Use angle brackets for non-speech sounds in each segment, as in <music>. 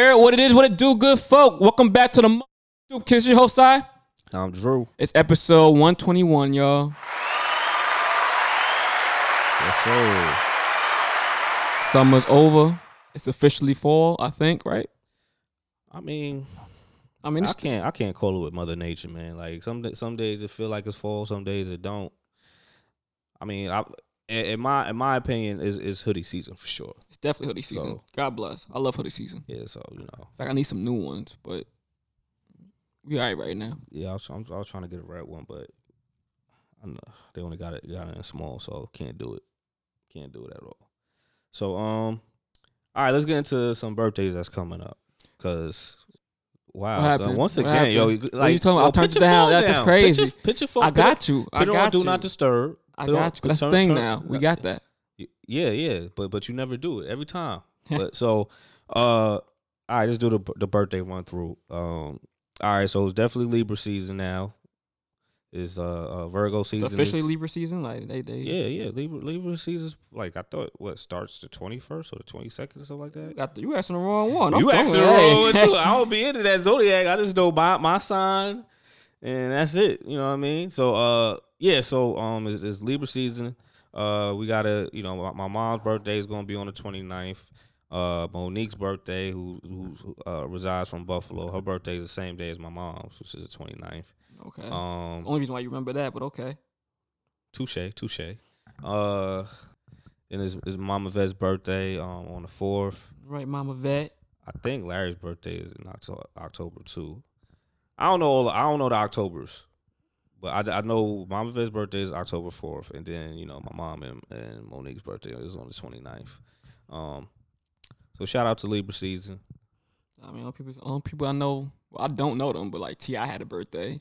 What it is, what it do, good folk. Welcome back to the Stoop Kiss, your host, I. I'm Drew. It's episode 121, y'all. Yes, sir. Summer's over. It's officially fall, I think, right? I mean, I mean, I can't I can't call it with Mother Nature, man. Like some some days it feel like it's fall, some days it don't. I mean, I in in my in my opinion is is hoodie season for sure. Definitely hoodie season. So- God bless. I love hoodie season. Yeah, so you know, In fact, I need some new ones, but we all right right now. yeah, I was, I'm, I was trying to get a red one, but I know they only got it got it in small, so can't do it. Can't do it at all. So um, all right, let's get into some birthdays that's coming up, cause. Wow! Happened? once What again, yo, happened? you- What are you like, talking about? yo, I turned it down. That's just crazy. Put your phone. I got you. I got you. do not disturb. I Put it on- got you. That's the thing now. We got that. Yeah, yeah, but but you never do it every time. <laughs> but so, uh, all right, let's do the the birthday run through. Um, all right, so it's definitely Libra season now. Is uh, uh Virgo season? It's officially is- Libra season. Like they, they. Yeah, yeah, Libra Libra season's like I thought. What starts the twenty first or the twenty second or something like You that. got the, you asking the wrong one. You I'm asked the wrong one too. <laughs> I don't be into that zodiac. I just know my my sign, and that's it. You know what I mean? So uh, yeah. So um, it's, it's Libra season. Uh, we gotta you know my, my mom's birthday is gonna be on the 29th. Uh, Monique's birthday, who who uh, resides from Buffalo, her birthday is the same day as my mom's, which is the 29th. Okay. Um, Only reason why you remember that, but okay. touche, touche. Uh, and it's, it's Mama Vet's birthday um on the fourth. Right, Mama Vet. I think Larry's birthday is in October, October too. I don't know. All, I don't know the Octobers, but I, I know Mama Vet's birthday is October fourth, and then you know my mom and, and Monique's birthday is on the 29th. Um, so shout out to Libra season. I mean, all people, all people I know. Well, I don't know them, but like T.I. had a birthday.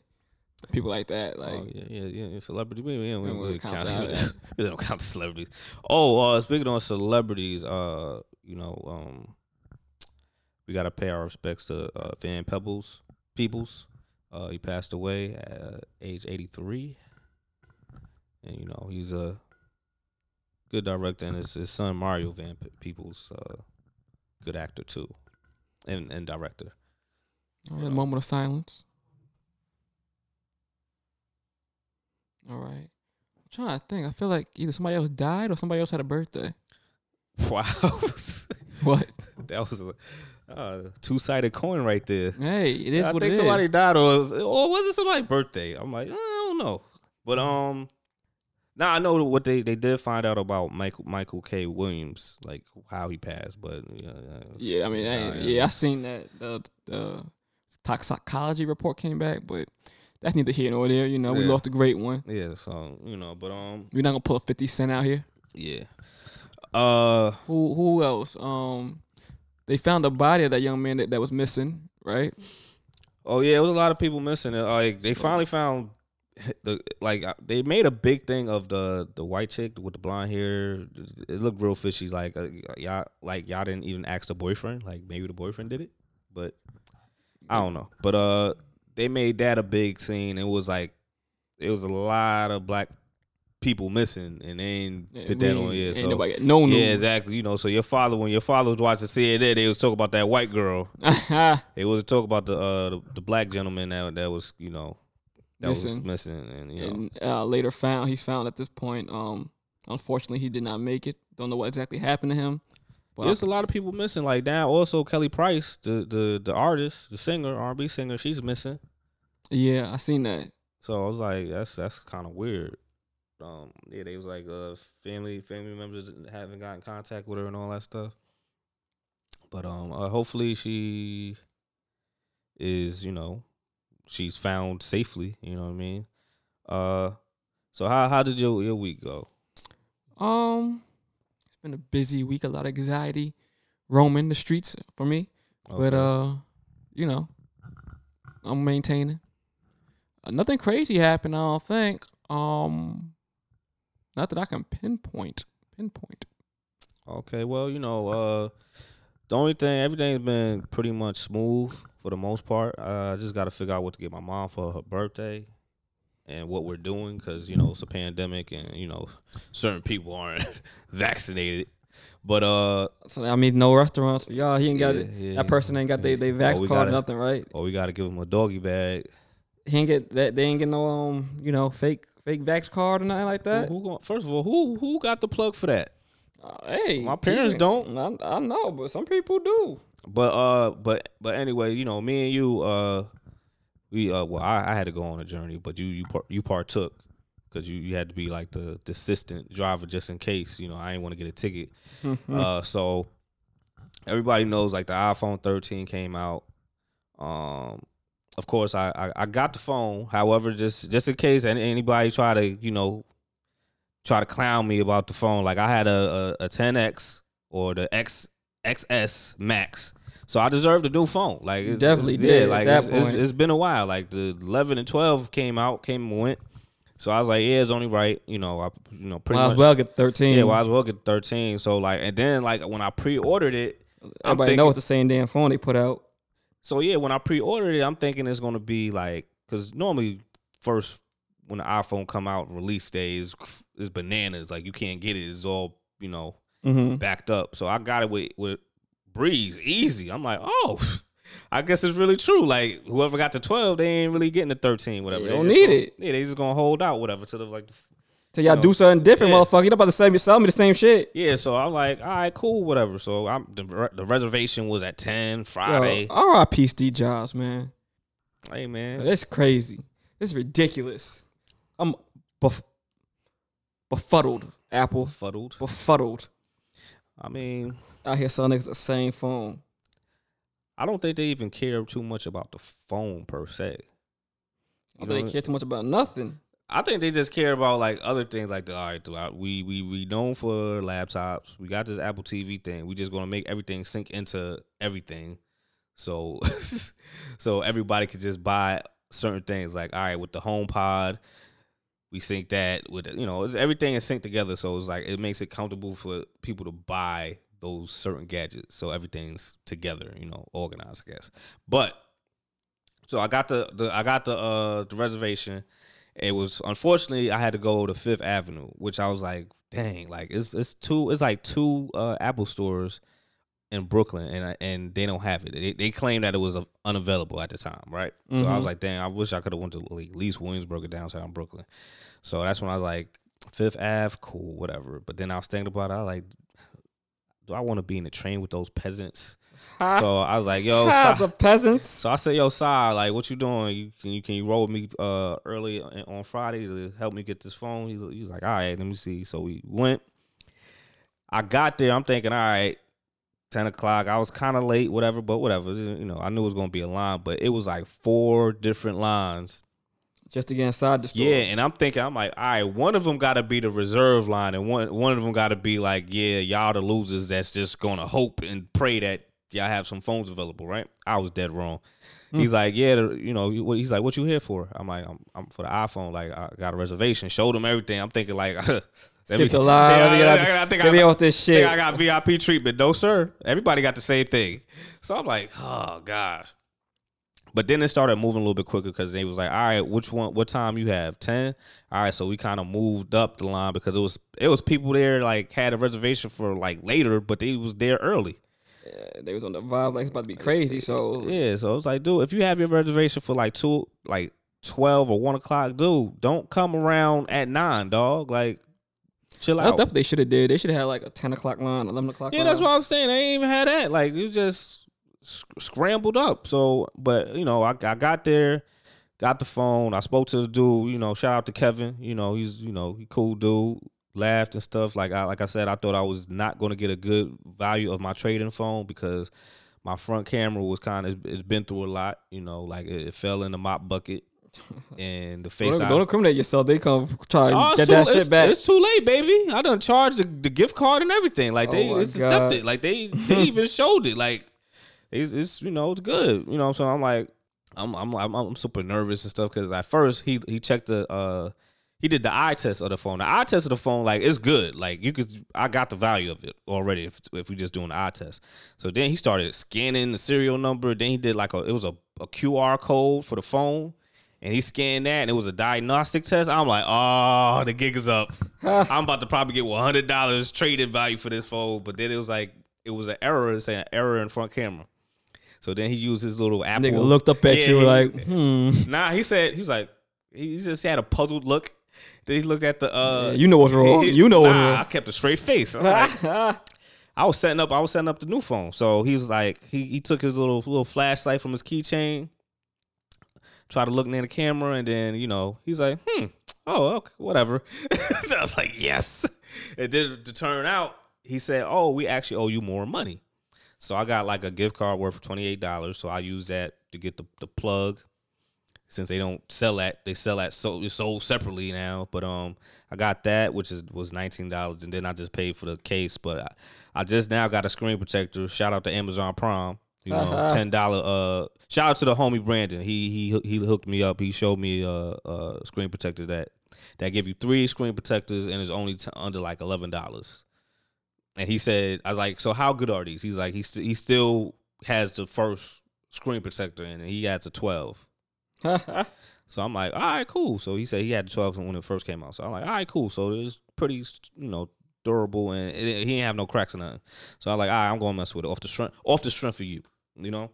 People like that, like oh yeah, yeah, yeah. Celebrity. We, we, don't- we we really count count, <laughs> we don't count celebrities. Oh, uh, speaking of celebrities, uh, you know, um, we gotta pay our respects to uh, Van Peebles Peoples. Uh, he passed away at age eighty three, and you know he's a good director, and his, his son Mario Van Pe- Peoples, uh, good actor too, and and director. a moment of silence. All right. I'm trying to think. I feel like either somebody else died or somebody else had a birthday. <laughs> Wow, What? <laughs> that was a uh, two sided coin right there. hey, it is I what think it is. somebody died, or was, or was it somebody's birthday? I'm like, I don't know, but um, now I know what they they did find out about Michael Michael K. Williams, like how he passed, but yeah, Yeah, I mean, I yeah, I seen that the the toxicology report came back, but that's neither here nor there. You know, we Yeah. lost a great one. yeah. So you know, but um, We're not gonna pull a fifty cent out here. yeah. Uh, Who who else? Um, they found the body of that young man that, that was missing. Right? oh yeah, it was a lot of people missing it. Like they finally found <laughs> the like uh, they made a big thing of the the white chick with the blonde hair. It looked real fishy. Like uh, y'all like y'all didn't even ask the boyfriend. Like maybe the boyfriend did it, but I don't know. But uh, they made that a big scene. It was like it was a lot of black people missing, and they ain't Yeah, put that on. Yeah, so no news. yeah, exactly. You know, so your father when your father was watching CNN, they was talking about that white girl. <laughs> They was talk about the uh the, the black gentleman that that was you know that was Missing. missing, and you know and uh, later found he's found at this point. Um, unfortunately, he did not make it. Don't know what exactly happened to him. But there's a lot of people missing. Like now, also Kelly Price, the the the artist, the singer, R&B singer, she's missing. yeah, I seen that. So I was like, that's that's kind of weird. Um, yeah, they was like, uh, family family members haven't got in contact with her and all that stuff. But um, uh, hopefully she is, you know, she's found safely. You know what I mean? Uh, so how how did your your week go? Um, it's been a busy week. A lot of anxiety, roaming the streets for me. But uh, you know, I'm maintaining. Uh, nothing crazy happened. I don't think. Um, not that I can pinpoint. Pinpoint. Okay, well, you know, uh, the only thing, everything's been pretty much smooth for the most part. Uh, I just got to figure out what to get my mom for her birthday and what we're doing because, you know, it's a pandemic and, you know, certain people aren't <laughs> vaccinated. But uh, So I mean, no restaurants for y'all. He ain't got Yeah, it. yeah. That person ain't got they they vax Oh, card, gotta- nothing, right? or we gotta give him a doggy bag. He ain't get that. They ain't get no um, you know, fake fake vax card or nothing like that. who gon- first of all, who who got the plug for that? Uh, hey, My parents don't. I, I know, but some people do. But uh, but but anyway, you know, me and you, uh, we uh, well, I, I had to go on a journey, but you you par- you partook because you you had to be like the, the assistant driver just in case. You know, I didn't want to get a ticket. Uh, so everybody knows like the iPhone 13 came out. Um, of course, I, I I got the phone. However, just just in case any, anybody try to you know try to clown me about the phone, like I had a a, a 10x or the X XS Max. So I deserved a new phone. Like it's, definitely it's- did at Like it's, it's- it's been a while. Like the 11 and 12 came out, came and went. So I was like, yeah, it's only right. You know, I you know pretty Might much. as well get thirteen. Yeah, well, I was well get 13. So like, and then like when I pre-ordered it, I'm Everybody thinking, know it's the same damn phone they put out. So yeah, when I pre-ordered it, I'm thinking it's gonna be like, cause normally first when the iPhone come out release day is is bananas. Like you can't get it. It's all you know Mm-hmm. backed up. So I got it with with Breeze easy. I'm like, oh. <laughs> I guess it's really true. Like whoever got the 12, they ain't really getting the 13, whatever. They They don't need gonna- it. Yeah, they just gonna hold out, whatever, to the like the So y'all know, do something different, yeah. motherfucker. You about to sell me, sell me the same shit. Yeah, so I'm like, all right, cool, whatever. So I'm the, the reservation was at ten Friday. R.I.P. Steve Jobs, man. hey man, That's crazy. This is ridiculous. I'm bef- befuddled, Apple. fuddled. Befuddled. I mean, I hear some niggas the same phone. I don't think they even care too much about the phone per se. You know, they care too much about nothing. I think they just care about like other things, like the all right, we we we known for laptops. We got this Apple TV thing. We just gonna make everything sync into everything, so <laughs> so everybody could just buy certain things. Like all right, with the Home Pod, we sync that with you know everything is synced together. So it's like it makes it comfortable for people to buy those certain gadgets. So everything's together, you know, organized, I guess. But so I got the, the I got the uh the reservation. It was unfortunately I had to go to Fifth Avenue, which I was like, dang, like it's it's two it's like two uh, Apple stores in Brooklyn, and I, and they don't have it. They, they claim that it was uh, unavailable at the time, right? So I was Mhm. like, dang, I wish I could have went to like, at least Williamsburg or downtown Brooklyn. So that's when I was like, Fifth Ave, cool, whatever. But then I was thinking about it. I was like, do I want to be in the train with those peasants? So <laughs> I was like, yo, Si- the peasants. so I said, "Yo, Si, like, what you doing? You can you can you roll with me uh early on Friday to help me get this phone?" He, was- he was like, "All right, let me see." So we went. I got there. I'm thinking, all right, ten o'clock. I was kind of late, whatever, but whatever. You know, I knew it was gonna be a line, but it was like four different lines. Just to get inside the store. Yeah, and I'm thinking, I'm like, all right, one of them got to be the reserve line, and one one of them got to be like, yeah, y'all the losers that's just gonna hope and pray that y'all have some phones available, right? I was dead wrong. Hmm. He's like, yeah, the, you know, he's like, what you here for? I'm like, I'm, I'm for the iPhone. Like, I got a reservation. Showed him everything. I'm thinking like, <laughs> Skip the line. Yeah, me get out- I, I think get me I, off this shit. I got VIP treatment. No, sir. Everybody got the same thing. So I'm like, oh gosh. But then it started moving a little bit quicker because they was like, all right, which one? What time you have? Ten. All right, so we kind of moved up the line because it was it was people there like had a reservation for like later, but they was there early. Yeah, they was on the vibe like it's about to be crazy. So Yeah, so it's like, dude, if you have your reservation for like two, like twelve or one o'clock, dude, don't come around at nine, dog. Like, chill that's out. what they should have did. They should have had like a ten o'clock line, eleven o'clock. Yeah, line. that's what I'm saying. They ain't even had that. Like you just scrambled up. So, but you know, I, I got there, got the phone. I spoke to the dude. You know, shout out to Kevin. You know, he's you know he cool dude. Laughed and stuff. Like I like I said, I thought I was not going to get a good value of my trading phone because my front camera was kind of it's been through a lot. You know, like it, it fell in the mop bucket. <laughs> And the face Don't, I- don't incriminate yourself. They come try to Oh, get it's that shit back. It's too late, baby. I done charged the, the gift card and everything. Like they, Oh it's God. accepted. Like they, they even <laughs> showed it. Like it's, it's, you know, it's good. You know, so I'm like, I'm, I'm, I'm, I'm super nervous and stuff because at first he, he checked the, uh, he did the eye test of the phone. The eye test of the phone, like it's good. Like you could, I got the value of it already if, if we just doing the eye test. So then he started scanning the serial number. Then he did like a, it was a, a QR code for the phone. and he scanned that, and it was a diagnostic test. I'm like, oh, the gig is up. <laughs> I'm about to probably get one hundred dollars trading value for this phone, but then it was like it was an error, saying error in front camera. So then he used his little Apple. Nigga looked up at Yeah, you he- like, hmm. Nah, he said he was like he just had a puzzled look. Then he looked at the uh Yeah, you know what's <laughs> wrong. You know what's nah, wrong. I kept a straight face. I'm like, <laughs> I was setting up I was setting up the new phone. So he was like he he took his little little flashlight from his keychain, tried to look near the camera, and then, you know, he's like, hmm, oh, okay, whatever. <laughs> so I was like, yes. And then to turn out, he said, oh, we actually owe you more money. So I got like a gift card worth $28. So I use that to get the, the plug. Since they don't sell that, they sell that so it's sold separately now. But um, I got that, which is was nineteen dollars, and then I just paid for the case. But I, I just now got a screen protector. Shout out to Amazon Prime. You know, ten dollar. Uh, shout out to the homie Brandon. He he he hooked me up. He showed me a, a screen protector that that give you three screen protectors and is only t- under like eleven dollars. And he said, I was like, so how good are these? He's like, he st- he still has the first screen protector and he has a twelve. <laughs> So I'm like, all right, cool. So he said he had the 12 when it first came out. So I'm like, all right, cool. So it's pretty, you know, durable and it, he didn't have no cracks or nothing. So I'm like, all right, I'm gonna mess with it off the strength, off the strength of you, you know.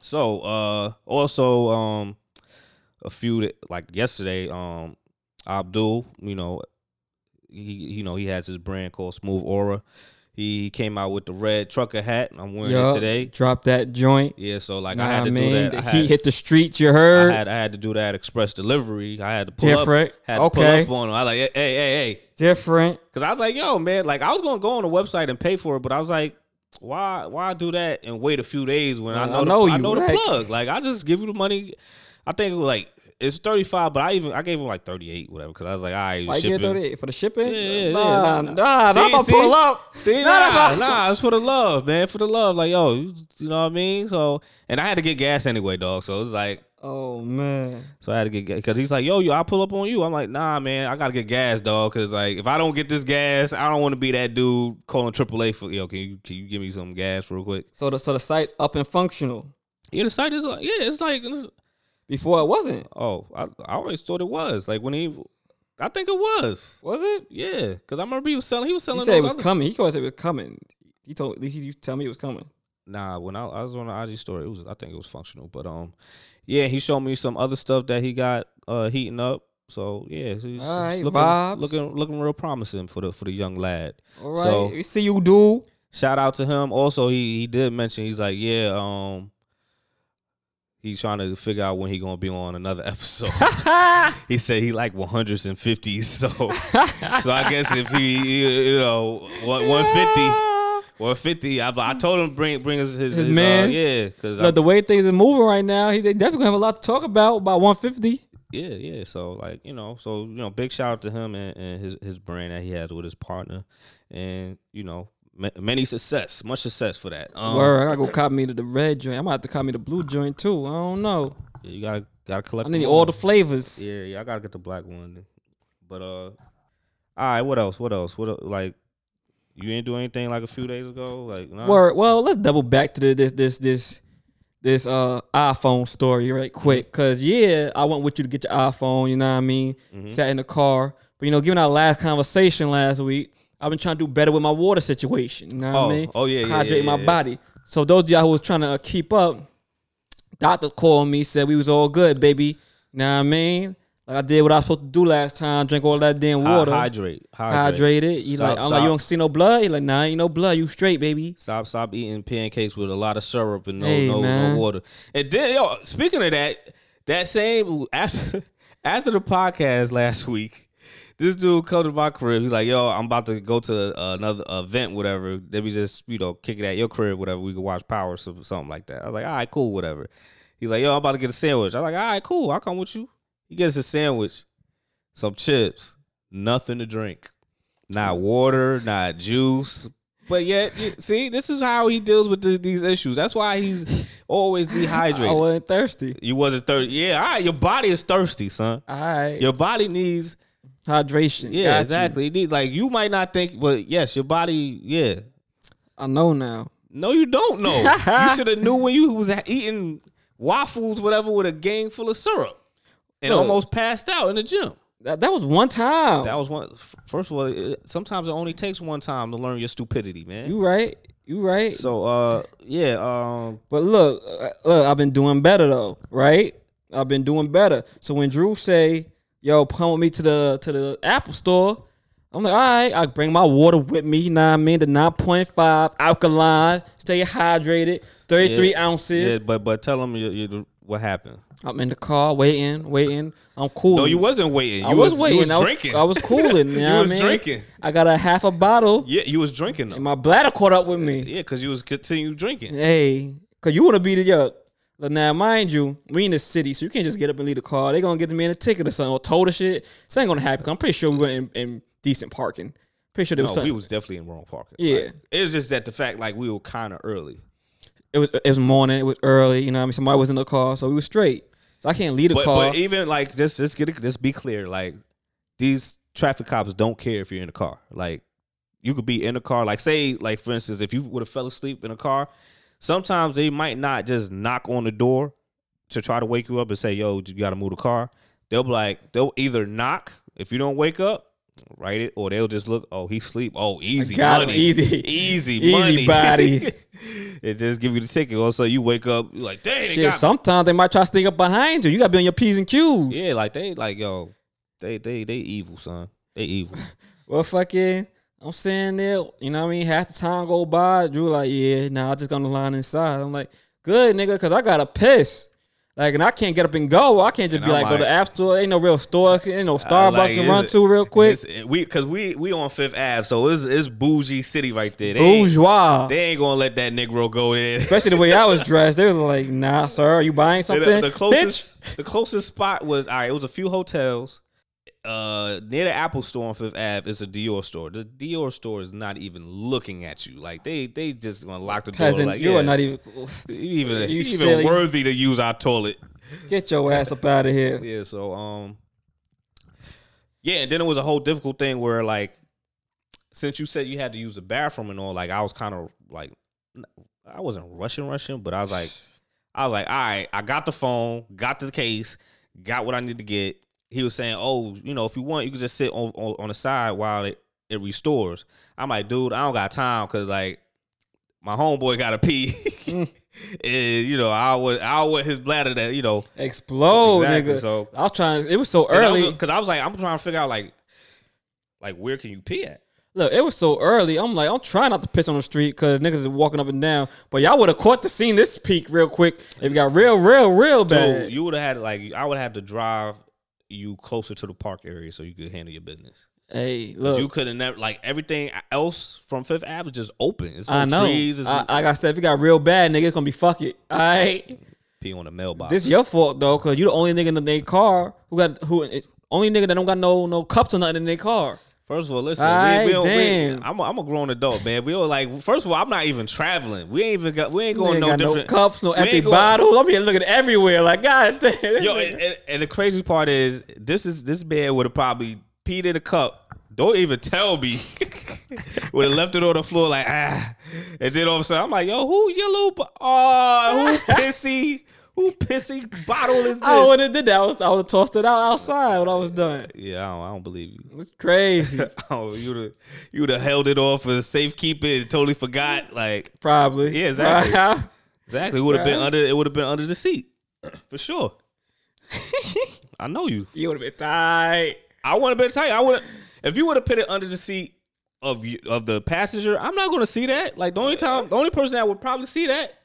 So uh, also um, a few that- like yesterday, um, Abdul, you know, he you know he has his brand called Smooth Aura. He came out with the red trucker hat. I'm wearing it today. Drop that joint. Yeah, so like Nah, I had to mean, do that. I had, hit the streets. You I heard. had I had to do that express delivery. I had to pull Different. up, had to Okay. pull up on him. I like, hey, hey, hey, hey, Different. because I was like, yo, man, like I was gonna go on the website and pay for it, but I was like, why, why do that and wait a few days when I I know, know the, I you, know the plug? Like I just give you the money. I think it was like it's thirty five, but I even I gave him like thirty eight, whatever, because I was like, all right, Why you get 38 for the shipping? Yeah, yeah, yeah. nah, Nah, nah, nah. nah, I'm See, about to pull up. See, Nah, nah, nah. nah, it's for the love, man, for the love. Like, yo, you, you know what I mean? So, and I had to get gas anyway, dog. So it was like, Oh man. so I had to get gas because he's like, yo, yo, I'll pull up on you. I'm like, nah, man, I gotta get gas, dog. Because like, if I don't get this gas, I don't want to be that dude calling AAA for, yo, can you can you give me some gas real quick? So the so the site's up and functional. Yeah, the site is like, yeah, it's like, it's- Before it wasn't. oh, I, I always thought it was like when he, I think it was, Was it? yeah, because I remember he was selling, he was selling. He said it was other- coming. He told us it was coming. He told at least he tell me it was coming. Nah, when I, I was on the IG story, it was I think it was functional. But um, yeah, he showed me some other stuff that he got uh heating up. So yeah, so he's, All right, he's looking, vibes. looking looking real promising for the for the young lad. All right. So- we see you do. Shout out to him. Also, he he did mention he's like yeah um. He's trying to figure out when he gonna be on another <laughs> episode. <laughs> he said he like 150s, so so I guess if he you know one- 150, 150, I, I told him bring bring his his, His uh, man? yeah, because the way things are moving right now, he they definitely have a lot to talk about about 150. Yeah, yeah. So like you know, so you know, big shout out to him and, and his his brand that he has with his partner, and you know, many success, much success for that. Um, Word, I gotta go copy me to the red joint. I might have to copy me the blue joint too. I don't know. yeah, you gotta gotta collect. I need all the flavors. Yeah, yeah. I gotta get the black one. But uh, all right. What else? What else? What like? You ain't do anything like a few days ago, like nah? Word. Well, let's double back to the, this this this this uh iPhone story right quick. Cause yeah, I went with you to get your iPhone. You know what I mean? Sat in the car, but you know, given our last conversation last week, I've been trying to do better with my water situation. You know what Oh, I mean? oh, yeah, yeah, hydrate yeah, my yeah. body. So those of y'all who was trying to uh, keep up, doctor called me said we was all good, baby. You know what I mean? Like I did what I was supposed to do last time, drink all that damn water, hydrate, hydrate. hydrated. You like, I'm stop. like, you don't see no blood? He like, nah, ain't no blood. You straight, baby. Stop, stop eating pancakes with a lot of syrup and no, Hey, no, man. no water. And then, yo, speaking of that, that same after <laughs> after the podcast last week, this dude come to my crib. He's like, "Yo, I'm about to go to uh, another event, whatever. Then we just, you know, kick it at your crib, whatever. We can watch Power, or something like that." I was like, "All right, cool, whatever." He's like, "Yo, I'm about to get a sandwich." I'm like, "All right, cool. I'll come with you." He gets a sandwich, some chips, nothing to drink, not water, not juice. But yet, see, this is how he deals with this, these issues. That's why he's always <laughs> dehydrated. I wasn't thirsty. You wasn't thirsty. Yeah, all right. Your body is thirsty, son. All right. Your body needs. Hydration. Yeah, Got exactly. Needs like you might not think, but yes, your body. Yeah. I know now. No, you don't know. <laughs> you should have knew when you was eating waffles, whatever, with a gang full of syrup. and Look. almost passed out in the gym. That, that was one time. That was one. First of all, it, sometimes it only takes one time to learn your stupidity, man. you right. You right. so, uh, yeah, um, But look, uh, look, I've been doing better though, right? I've been doing better. So when Drew say, "Yo, come with me to the to the Apple store," I'm like, "All right, I bring my water with me." You know what I mean? The 9.5 alkaline, stay hydrated, 33 Yeah. ounces. yeah, but but tell them you, you, what happened. I'm in the car waiting, waiting. I'm cool. No, you wasn't waiting. I You was, was, waiting. You was I was drinking. I was <laughs> cooling. You, You know what was I mean? drinking. I got a half a bottle, Yeah, you was drinking though. and my bladder caught up with me. Yeah, because you was continue drinking. Hey, cause you want to be the, up. Now, mind you, we in the city, so you can't just get up and leave the car. They're gonna get the man a ticket or something or told the shit. This ain't gonna happen. I'm pretty sure we were in, in decent parking. Pretty sure there was No, something. we was definitely in wrong parking. Yeah. Like, it was just that the fact like we were kind of early. it was it was morning. It was early. You know, what I mean, somebody was in the car, so we was straight. So I can't leave the But, car. but even like just just get it, just be clear. Like these traffic cops don't care if you're in the car. Like you could be in the car. Like say like for instance, if you would have fell asleep in a car, sometimes they might not just knock on the door to try to wake you up and say, "Yo, you got to move the car." They'll be like, they'll either knock if you don't wake up. Write it, or they'll just look. Oh, he sleep. Oh, easy got money, Easy. easy, Easy money. body. it <laughs> just give you the ticket. Also, you wake up you're like, dang, they shit, me." sometimes they might try to sneak up behind you. You gotta be on your p's and q's. Yeah, like they like yo, they they they evil, son. They evil. <laughs> Well, fucking, I'm saying there, you know what I mean? Half the time go by, Drew like, yeah, nah, I just gonna line inside. I'm like, good nigga, cause I gotta piss. Like, and I can't get up and go. I can't just And be I'm like, go to the app store. Ain't no real store. Ain't no Starbucks like, to run it- to real quick. We cause we we on Fifth Ave, so it's it's bougie city right there. They ain't, Bourgeois. they ain't gonna let that Negro go in. Especially the way I was dressed. They was like, nah, sir, are you buying the, something? the closest Bitch. the closest spot was all right. It was a few hotels. Uh, near the Apple store on Fifth Ave is a Dior store. The Dior store is not even looking at you. Like they they just gonna lock the door. Like you yeah, are not even. you <laughs> even you you even silly. worthy to use our toilet. Get your ass up out of here. <laughs> Yeah, so um Yeah, and then it was a whole difficult thing where like since you said you had to use the bathroom and all, like I was kind of like I wasn't rushing rushing, but I was like I was like, all right, I got the phone, got the case, got what I need to get. He was saying, oh, you know, if you want, you can just sit on on, on the side while it, it restores. I'm like, dude, I don't got time because like my homeboy got to pee, mm. <laughs> and you know, I would I want his bladder to you know Explode, Exactly, nigga. so- I was trying. It was so early. because I was like, I'm trying to figure out like, like where can you pee at? Look, it was so early. I'm like, I'm trying not to piss on the street because niggas is walking up and down. But y'all would have caught the scene this peak real quick if it got real, real, real bad. Dude, you would have had like I would have to drive you closer to the park area so you could handle your business. Hey, look, you could have never like everything else from Fifth Ave is just open. It's I know. trees. It's I, like I said, if it got real bad, nigga, it's gonna be fuck it. All right, pee on the mailbox. this your fault though, cause you the only nigga in their car who got who only nigga that don't got no no cups or nothing in their car. First of all, listen, Aight, we, we don't, we, damn. I'm, a, I'm a grown adult, man. We all like. First of all, I'm not even traveling. We ain't even got. We ain't going ain't no got no different cups, no empty bottles. I'm here looking everywhere. Like God damn. Yo, and, and, and the crazy part is this is this man would have probably peed in a cup. Don't even tell me. <laughs> would have left it on the floor like ah, and then all of a sudden I'm like, yo, who yellow? bo- Oh, who pissy? Who pissy bottle is this? I would have did that. I would have tossed it out outside when I was done. yeah, I don't, I don't believe you. It's crazy. oh, you'd have you would have held it off for safekeeping and totally forgot. Like Probably. Yeah, exactly. Right. <laughs> exactly, it would have been under. It would have been under the seat <clears throat> for sure. <laughs> I know you. you would have been tight. I want to tell you, I would if you would have put it under the seat of you, of the passenger. I'm not going to see that. Like the only time, the only person that would probably see that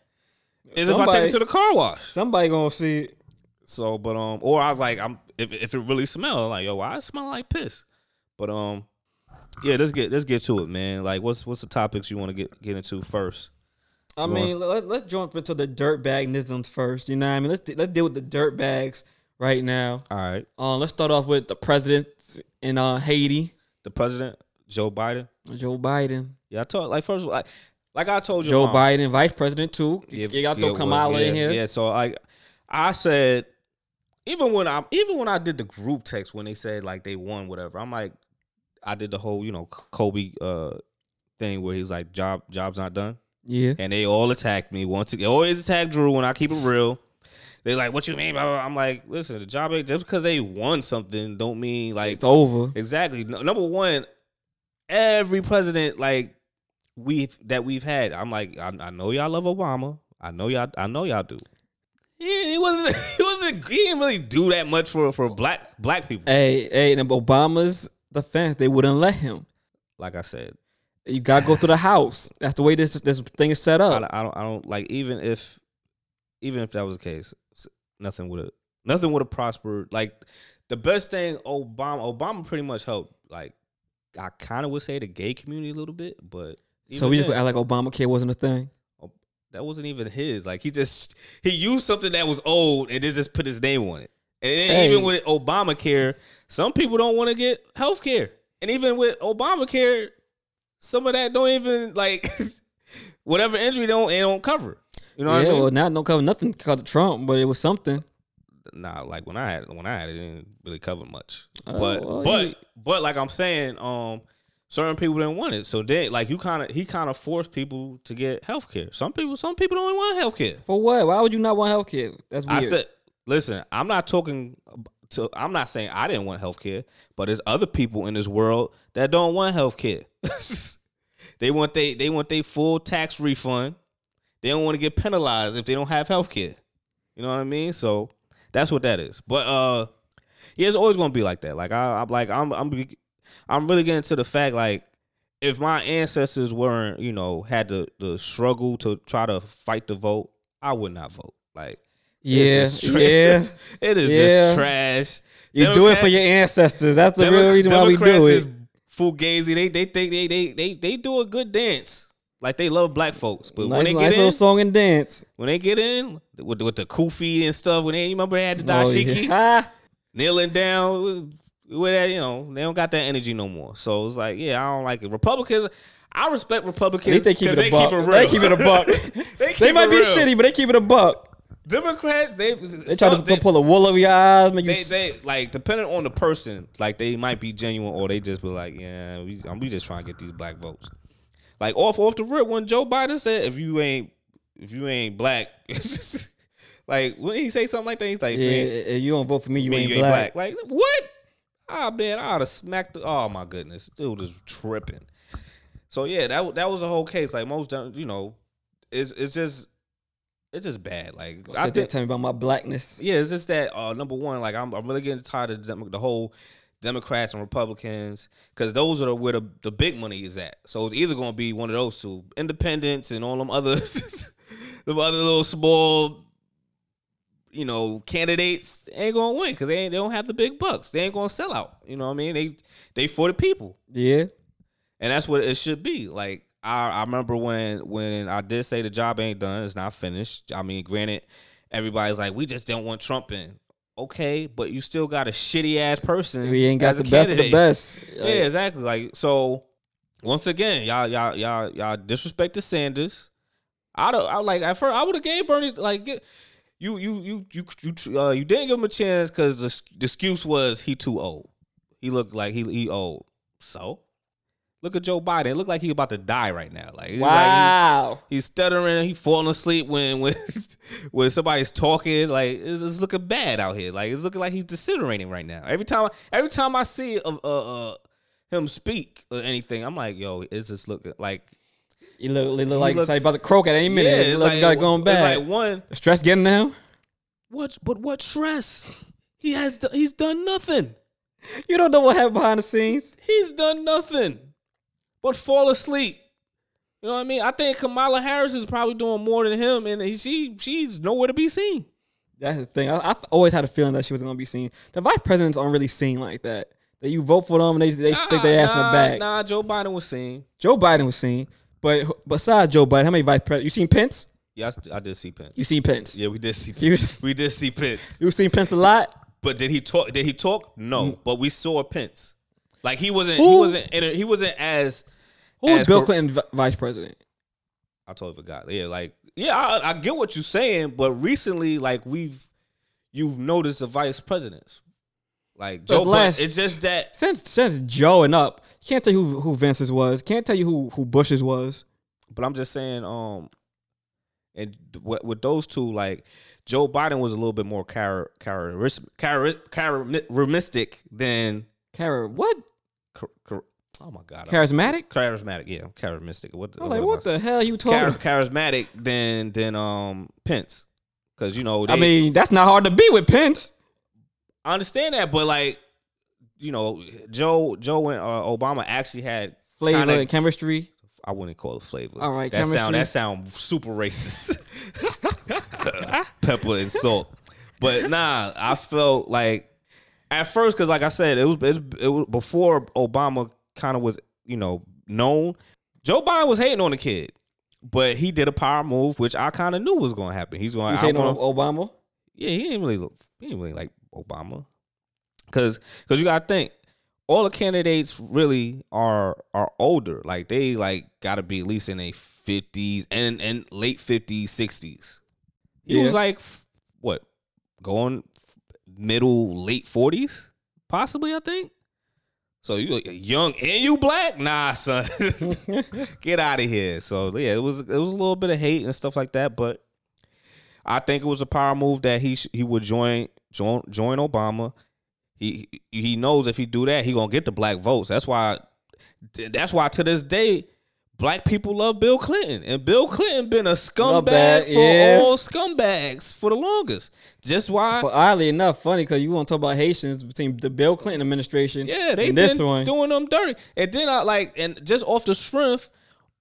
is if I take it to the car wash. Somebody gonna see it. So, but um, or I was like, I'm if if it really smells, like yo, why it smell like piss? But um, yeah, let's get let's get to it, man. Like, what's what's the topics you want to get get into first? I Go mean, let, let's jump into the dirt bag nisms first. You know what I mean? Let's let's deal with the dirt bags right now. All right, Uh, let's start off with the president in uh, Haiti, the president, Joe Biden. Joe Biden. Yeah, I talk like first, of like like I told you, Joe Biden, vice president too. Yeah, you got to yeah, Kamala well, yeah, in here. Yeah, so like I said, even when I even when I did the group text when they said like they won whatever, I'm like, I did the whole you know Kobe uh thing where he's like job job's not done, Yeah. and they all attacked me once again. Always attack Drew when I keep it real. They're like, what you mean? I'm like, listen, the job ain't just because they won something don't mean like It's over. exactly. No- number one, every president like we that we've had, I'm like, I, I know y'all love Obama. I know y'all. I know y'all do. He, he wasn't. <laughs> He wasn't. He didn't really do that much for for black black people. Hey, hey, and Obama's defense, they wouldn't let him. Like I said, You gotta go through the house. That's the way this this thing is set up. don't- I don't. I don't like even if even if that was the case, nothing would have nothing would have prospered. Like the best thing Obama Obama pretty much helped. Like I kind of would say the gay community a little bit, but So we just then, act like Obamacare wasn't a thing. that wasn't even his. Like he just he used something that was old and then just put his name on it. And Hey. even with Obamacare, some people don't want to get health care. And even with Obamacare, some of that don't even like <laughs> whatever injury don't it don't cover. You know yeah, what I mean? well, now no cover nothing because of Trump, but it was something. nah, like when I had when I had it, it didn't really cover much. Oh, but but you- but like I'm saying, um, certain people didn't want it. So then like you kind of he kind of forced people to get health care. Some people some people don't want health care. For what? Why would you not want health care? That's weird. I said, listen, I'm not talking to. I'm not saying I didn't want health care, but there's other people in this world that don't want health care. <laughs> they want they they want their full tax refund. They don't want to get penalized if they don't have health care. You know what I mean? So that's what that is. But uh, yeah, it's always gonna be like that. Like I, I'm like I'm I'm I'm really getting to the fact like if my ancestors weren't you know had the the struggle to try to fight the vote, I would not vote. Like yeah, it's just tra- yeah. <laughs> it is Yeah. just trash. You do it for your ancestors. That's the Demo- real reason why we do it. Fugazi, they they think they, they they they do a good dance. Like they love black folks, but Nice, when they nice get little in, song and dance. when they get in with with the kufi and stuff, when they you remember they had the Oh, dashiki yeah. Ah, <laughs> kneeling down with that, you know, they don't got that energy no more. So it's like, yeah, I don't like it. Republicans, I respect Republicans. At least they keep it a buck. <laughs> They keep it a buck. they, they might be real. shitty, but they keep it a buck. Democrats, they They try to, to pull a wool over your eyes, make you. they, they like depending on the person, like they might be genuine or they just be like, yeah, we, we just trying to get these black votes. Like off off the rip, when Joe Biden said, if you ain't if you ain't black, <laughs> like when he say something like that, he's like, yeah, if you don't vote for me, you ain't you black. Like what? Ah man, I would have smacked. The, oh my goodness, dude is tripping. So yeah, that that was a whole case. Like most, you know, it's it's just it's just bad. Like I think tell me about my blackness. yeah, it's just that uh, number one, like I'm, I'm really getting tired of the, the whole Democrats and Republicans because those are where the, the big money is at. So it's either going to be one of those two, independents and all them other, <laughs> them other little small, you know, candidates ain't to win because they ain't, they don't have the big bucks. They ain't to sell out. You know what I mean? They they for the people Yeah, and that's what it should be. Like I, I remember when when I did say the job ain't done, it's not finished. I mean, granted, everybody's like, we just don't want Trump in. Okay, but you still got a shitty ass person. we ain't got the best of the best. Yeah, exactly. Like so, once again, y'all y'all y'all y'all disrespected Sanders. I don't. I like at first I would have gave Bernie like get, you you you you you uh, you didn't give him a chance because the, the excuse was he too old. He looked like he he old. So look at Joe Biden. It looked like he about to die right now. Like it's like he- Wow. he's stuttering. He falling asleep when <laughs> when when somebody's talking. Like it's, it's looking bad out here. Like it's looking like he's decelerating right now. Every time every time I see uh, uh, uh him speak or anything, I'm like, yo, is this looking like You look, they look like look- somebody about to croak at any minute. Yeah, it's look like, like going bad. like one. Stress getting down. What? But what stress? He has. He's done nothing. You don't know what happened behind the scenes. He's done nothing but fall asleep. You know what I mean? I think Kamala Harris is probably doing more than him, and he- she she's nowhere to be seen. That's the thing. I, I've always had a feeling that she was going to be seen. The vice presidents aren't really seen like that. That you vote for them and they they stick their ass in the back. Nah, Joe Biden was seen. Joe Biden was seen, but besides Joe Biden, how many vice presidents? You seen Pence? Yeah, I, I did see Pence. You seen Pence? Yeah, we did see. You, <laughs> We did see Pence. you seen Pence a lot? But did he talk? Did he talk? No. But we saw Pence. Like he wasn't. He Mm. Who? wasn't. in He wasn't as. Who was Bill per- Clinton vi- vice president? I totally forgot. Yeah, like yeah, I, I get what you're saying, but recently, like we've you've noticed the vice presidents, like Joe. Last- it's just that Since since Joe and up, can't tell you who, who Vance's was. Can't tell you who who Bush's was. But I'm just saying, um, And with, with those two, like Joe Biden was a little bit more char- charis- char- charismatic than Char- what? char- char- oh my god, Charismatic? charismatic. Yeah, charismatic. What? I'm like, am what the hell you talking? Char- charismatic than than um Pence, because you know they, I mean, that's not hard to be with Pence. I understand that, but like you know, Joe Joe and uh, Obama actually had Flavor kinda- and chemistry. I wouldn't call it flavor. All right, that chemistry. sound that sound super racist. <laughs> Pepper and salt, but nah, I felt like at first because like I said, it was it it was before Obama kind of was you know known. Joe Biden was hating on the kid, but he did a power move, which I kind of knew was going to happen. He's going. To saying on Obama? yeah, he didn't really look, he didn't really like Obama, cause cause you gotta think all the candidates really are are older. Like they like gotta be at least in their fifties and and late fifties, sixties. He Yeah. was like what going middle late forties, possibly. I think. So you young and you black? Nah, son, <laughs> get out of here. So yeah, it was it was a little bit of hate and stuff like that, but I think it was a power move that he sh- he would join join join Obama. He he knows if he do that, he gonna get the black votes. That's why that's why to this day, black people love Bill Clinton, and Bill Clinton been a scumbag for yeah. all scumbags for the longest. Just why. But oddly enough, funny because you want to talk about Haitians between the Bill Clinton administration Yeah, they and been this one. doing them dirty. And then I like, and just off the strength,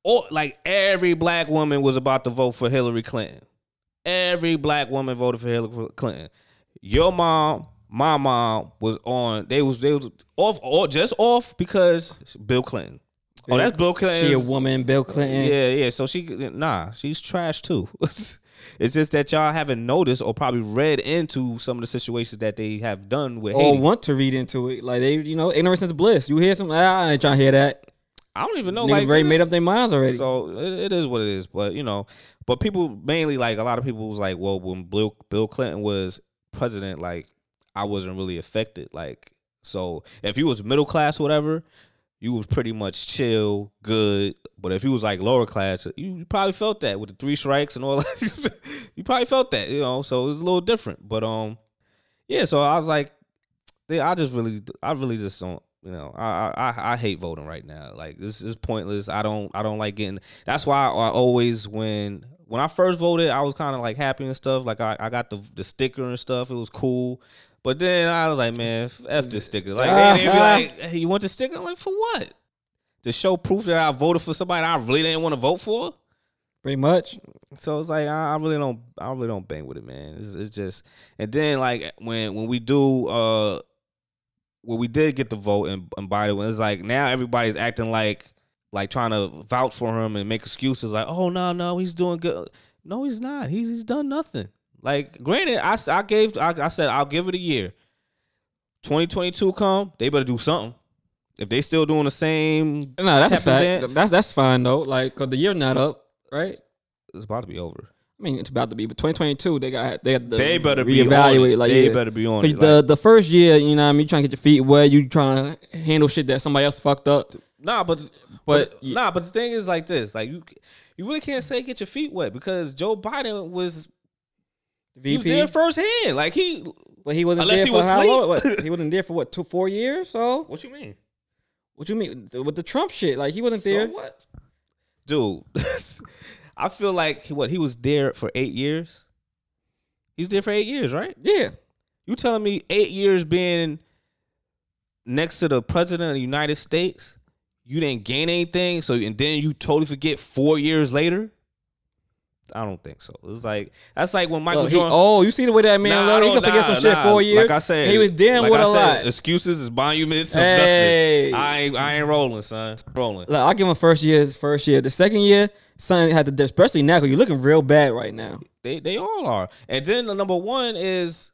all like every black woman was about to vote for Hillary Clinton. Every black woman voted for Hillary Clinton. Your mom, my mom was on. They was they was off, or just off because Bill Clinton. Oh, that's Bill Clinton. She a woman, Bill Clinton. Yeah, yeah. So she nah, she's trash too. <laughs> it's just that y'all haven't noticed or probably read into some of the situations that they have done with Or Haiti. want to read into it. Like they, you know, ignorance is bliss. You hear something, ah, I ain't trying to hear that. I don't even know. Niggas like already made up their minds already. So it, it is what it is. But you know, but people mainly like a lot of people was like, well, when Bill Bill Clinton was president, like I wasn't really affected. Like so, if you was middle class, whatever, you was pretty much chill, good. But if you was like lower class, you, probably felt that with the three strikes and all <laughs> that. you probably felt that, you know. So it was a little different. But um, yeah. So I was like, I just really, I really just don't. You know, I, I I hate voting right now. Like this is pointless. I don't I don't like getting. That's why I always when when I first voted, I was kind of like happy and stuff. Like I, I got the the sticker and stuff. It was cool. But then I was like, man, f- this sticker. Like they, they be like, <laughs> hey, you want the sticker? I'm like, for what? To show proof that I voted for somebody I really didn't want to vote for. Pretty much. So it's like I, I really don't I really don't bang with it, man. It's, it's just and then like when when we do uh when we did get the vote and, and Biden it's like now everybody's acting like like trying to vouch for him and make excuses like oh no no he's doing good. No, he's not. He's he's done nothing. Like granted, I, I gave I, I said I'll give it a year. 2022 come, they better do something. If they still doing the same, No, that's a fact. dance, That's that's fine though. Like, cause the year's not up, right? it's about to be over. I mean, it's about to be, but 2022 they got they got the They better be reevaluate. on. Like, they yeah. better be on it. the Like- the first year, you know, what I mean, you trying to get your feet wet, you trying to handle shit that somebody else fucked up. Nah, but But- but, nah, but the thing is like this: like you, you really can't say get your feet wet because Joe Biden was he was VP, there firsthand. Like he, but he wasn't unless there he for was how asleep. long? What, <laughs> he wasn't there for what two, four years? So what you mean? what you mean with the Trump shit? Like he wasn't So there. what, dude? <laughs> I feel like he- what he was there for eight years. He was there for eight years, right? Yeah, You telling me eight years being next to the president of the United States, you didn't gain anything, so and then you totally forget four years later? I don't think so. It's like that's like when Michael Look, he- Jordan. oh, you see the way that man Nah, look? He can forget some shit nah. four years. Like I said, he was dealing like with I a said, lot. Excuses is monuments Hey. nothing. I ain't, I ain't rolling, son. Rolling. Look, I'll give him first year his first year. The second year, son had to, especially now, because you're looking real bad right now. They they all are. And then the number one is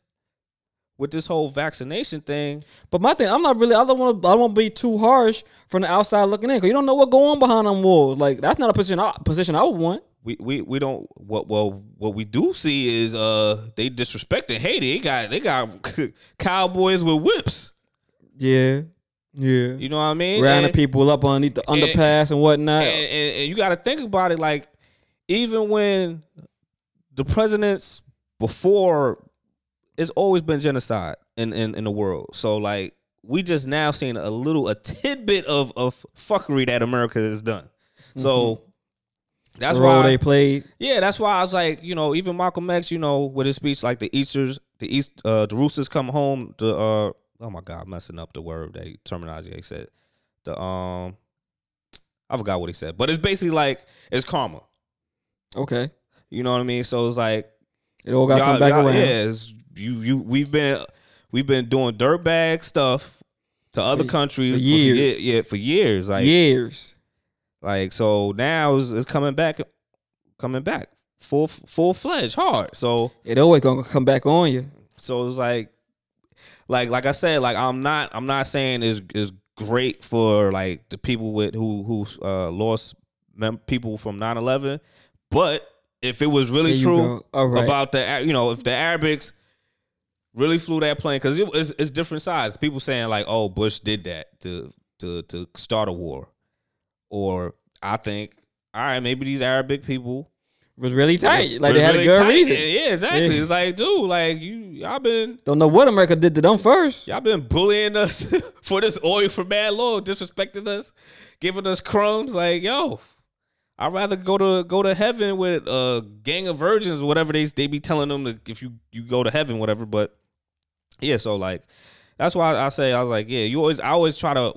with this whole vaccination thing. But my thing, I'm not really. I don't want to. I don't want to be too harsh from the outside looking in, because you don't know what going on behind them walls. Like that's not a position. I, position I would want. We, we we don't what well what we do see is uh they disrespecting Haiti. They got they got <laughs> cowboys with whips. Yeah, yeah. You know what I mean? Rounding And- people up underneath the underpass and whatnot. and, and, and you got to think about it like even when the presidents before it's always been genocide in, in in the world. So like we just now seeing a little a tidbit of of fuckery that America has done. So that's the role why they played. yeah, that's why I was like, you know, even Malcolm X, you know, with his speech, like the Easters, the East, uh, the Roosters come home. The uh, oh my God, messing up the word they terminology they said. The um, I forgot what he said, but it's basically like it's karma. Okay, You know what I mean? So it's like it all got to come back around. Yeah, it's, you you we've been we've been doing dirtbag stuff to other For- countries for years. yeah, yeah, for years. Like Years. like so now it's, it's coming back, coming back full full fledged hard. So. It always gonna come back on you. So it's like, like, like I said, like I'm not, I'm not saying is is great for like the people with who who uh, lost mem- people from 9-11. but if it was really true right. about the, you know, if the Arabics really flew that plane, because it, it's, it's different sides. People saying like, oh, Bush did that to to to start a war, or I think, all right, maybe these Arabic people was really tight. Like was they had really a good tight. reason. Yeah, exactly. Yeah. It's like, dude, like you, y'all been Don't know what America did to them first. Y'all been bullying us <laughs> for this oil for bad law, disrespecting us, giving us crumbs. Like, yo, I'd rather go to go to heaven with a gang of virgins, whatever they they be telling them to, if you you go to heaven, whatever. But yeah, so like that's why I say I was like, yeah, you always I always try to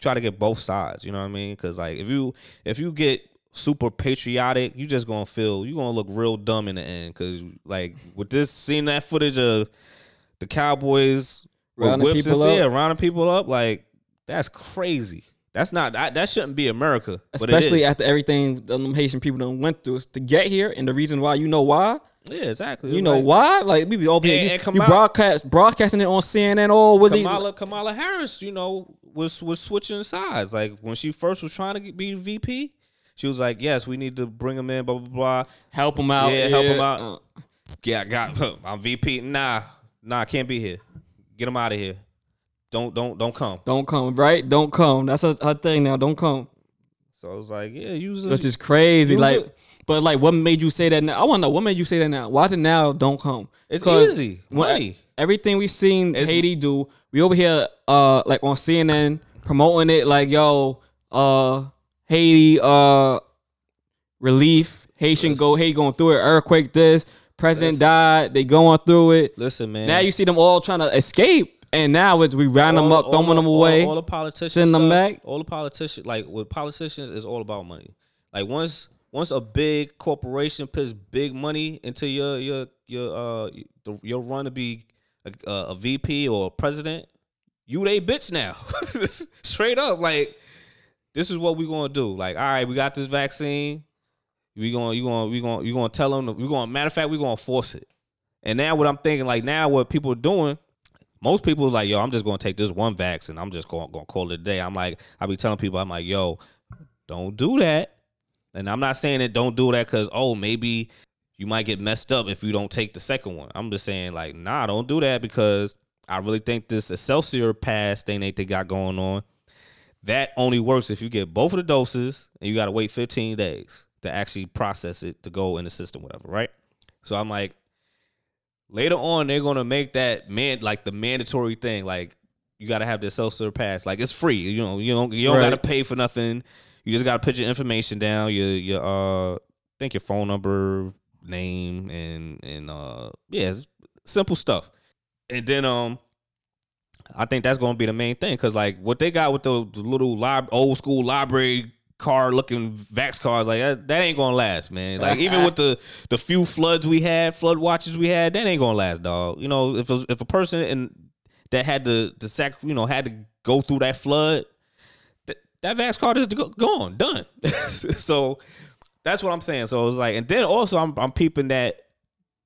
try to get both sides. You know what I mean? Because like if you if you get super patriotic, you just gonna feel you gonna look real dumb in the end. Because like with this seeing that footage of the Cowboys Rounding whips and people up. yeah, rounding people up, like that's crazy. That's not that, that shouldn't be America, but it Especially after everything the Haitian people done went through to get here, and the reason why you know why. Yeah, exactly. You It's know like why? Like we be over here. And- You, and you broadcast broadcasting it on CNN all with Kamala Kamala Harris, you know, was was switching sides. Like when she first was trying to get, be VP, she was like, "Yes, we need to bring him in." Blah blah blah. help them out. Yeah, help 'em out. Uh, Yeah, I got. I'm VP. Nah, nah, I can't be here. Get him out of here. Don't don't don't come. don't come, right? Don't come. That's her, her thing now. Don't come. So I was like, yeah, use Which is crazy. Like, it. But like, what made you say that now? I want to know what made you say that now. Why is it now? Don't come. It's easy. when- Money. everything we seen It's- Haiti do, we over here, uh, like on CNN promoting it, like yo, uh, Haiti, uh, relief, Haitian go, Haiti going through it, earthquake, this president died, they going through it. Listen, man. Now you see them all trying to escape, and now it's we round them up, throwing them away. All, the politicians, send them back. All the politicians, like with politicians, is all about money. Like once once a big corporation puts big money into your your your uh your run to be a, a VP or a president, you they bitch now. <laughs> Straight up, like this is what we gonna do. Like, all right, we got this vaccine. We gonna you gonna we gonna you gonna tell them. We gonna matter of fact, we gonna force it. And now what I'm thinking, like now what people are doing, most people like, yo, I'm just gonna take this one vaccine. I'm just gonna, gonna call it a day. I'm like, I be telling people, I'm like, yo, don't do that. And I'm not saying that don't do that because oh maybe you might get messed up if you don't take the second one. I'm just saying like, nah, don't do that because I really think this Excelsior pass thing that they got going on, that only works if you get both of the doses and you gotta wait 15 days to actually process it to go in the system, whatever, right? So I'm like, later on they're gonna make that man like the mandatory thing, like you gotta have the self-serve pass. Like it's free. You know, you don't you don't Right. gotta pay for nothing. You just gotta put your information down, your your uh I think your phone number, name, and and uh yeah, simple stuff. And then um I think that's gonna be the main thing because like what they got with the, the little lib- old school library card looking vax cards like that, that ain't gonna last, man. <laughs> Like even with the the few floods we had, flood watches we had, that ain't gonna last, dog. You know, if a, if a person in that had to the sac, you know, had to go through that flood, that, vax card is go- gone, done. <laughs> so that's what I'm saying. So it's like, and then also I'm I'm peeping that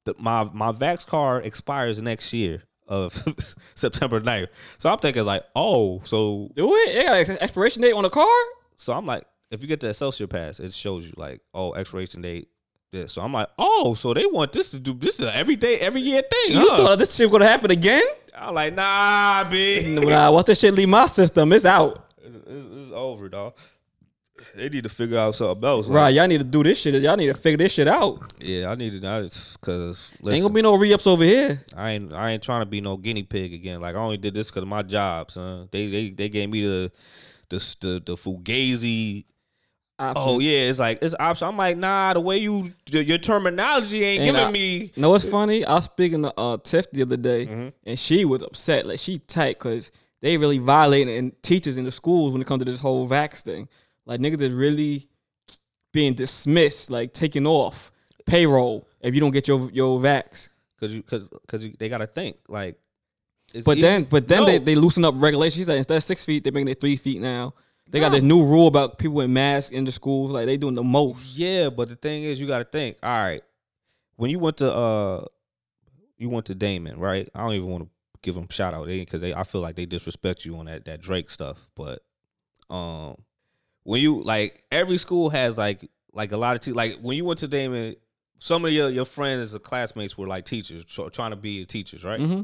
the, my my vax card expires next year of <laughs> September 9th. So I'm thinking like, oh, so Do it. They got an expiration date on the card. so I'm like, if you get the Excelsior pass, it shows you like, oh, expiration date. This. So I'm like, oh, so they want this to do this is an everyday, every year thing. You huh? thought this shit gonna happen again? I'm like, nah, B. Nah, once this shit leave my system, it's out. It's, it's- over, dog. They need to figure out something else. like- Right, y'all need to do this shit. Y'all need to figure this shit out. Yeah, I need to know because Ain't gonna be no re-ups over here. I ain't I ain't trying to be no guinea pig again. Like I only did this because of my job, son. They they they gave me the the the, the fugazi. Oh yeah, it's like it's option. I'm like, nah. The way you your terminology ain't, Ain't giving I- me. No, it's funny? I was speaking to uh, Tiff the other day, Mm-hmm. and she was upset. Like she tight because they really violating and teachers in the schools when it comes to this whole vax thing. Like niggas is really being dismissed, like taken off payroll if you don't get your your vax. Cause you cause cause you, they gotta think like. it's But easy- then, but then No. they, they loosen up regulations. Said instead of six feet, they're making it three feet now. They got this new rule about people in masks in the schools. Like they doing the most. Yeah, but the thing is, you got to think. All right, when you went to uh, you went to Damon, right? I don't even want to give them shout out because they, I feel like they disrespect you on that that Drake stuff. But um, when you like every school has like like a lot of te- like when you went to Damon, some of your your friends or classmates were like teachers tr- trying to be teachers, right? hmm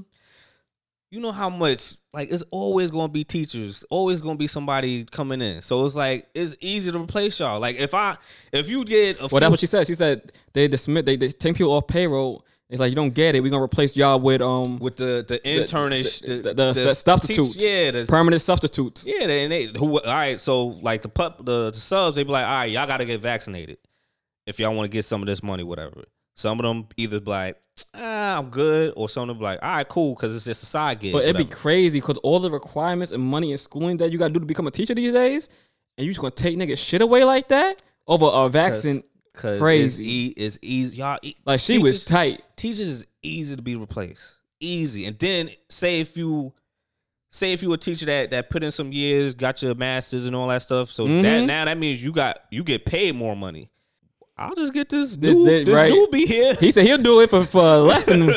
you know how much like it's always gonna be teachers, always gonna be somebody coming in. So it's like it's easy to replace y'all. Like if I if you get a Well, few- that's what she said. She said they dismiss they, they take people off payroll. It's like you don't get it. We're gonna replace y'all with um with the the internish the- the, the- the substitutes. teach- yeah, the, permanent substitutes. yeah, they, and they who all right. So like the pup the, the subs, they be like, all right, y'all gotta get vaccinated if y'all want to get some of this money, whatever. Some of them either be like, ah, I'm good, or some of them be like, all right, cool, because it's just a side gig. But it'd be crazy because all the requirements and money and schooling that you gotta do to become a teacher these days, and you just gonna take niggas shit away like that over a vaccine. Cause crazy. It's, e- it's easy, y'all. e- Like she was tight. teachers is easy to be replaced. Easy. And then say if you say if you a teacher that that put in some years, got your masters and all that stuff. So that Mhm. now that means you got you get paid more money. I'll just get this This- new this- this, right. newbie here. He said he'll do it for, for <laughs> less than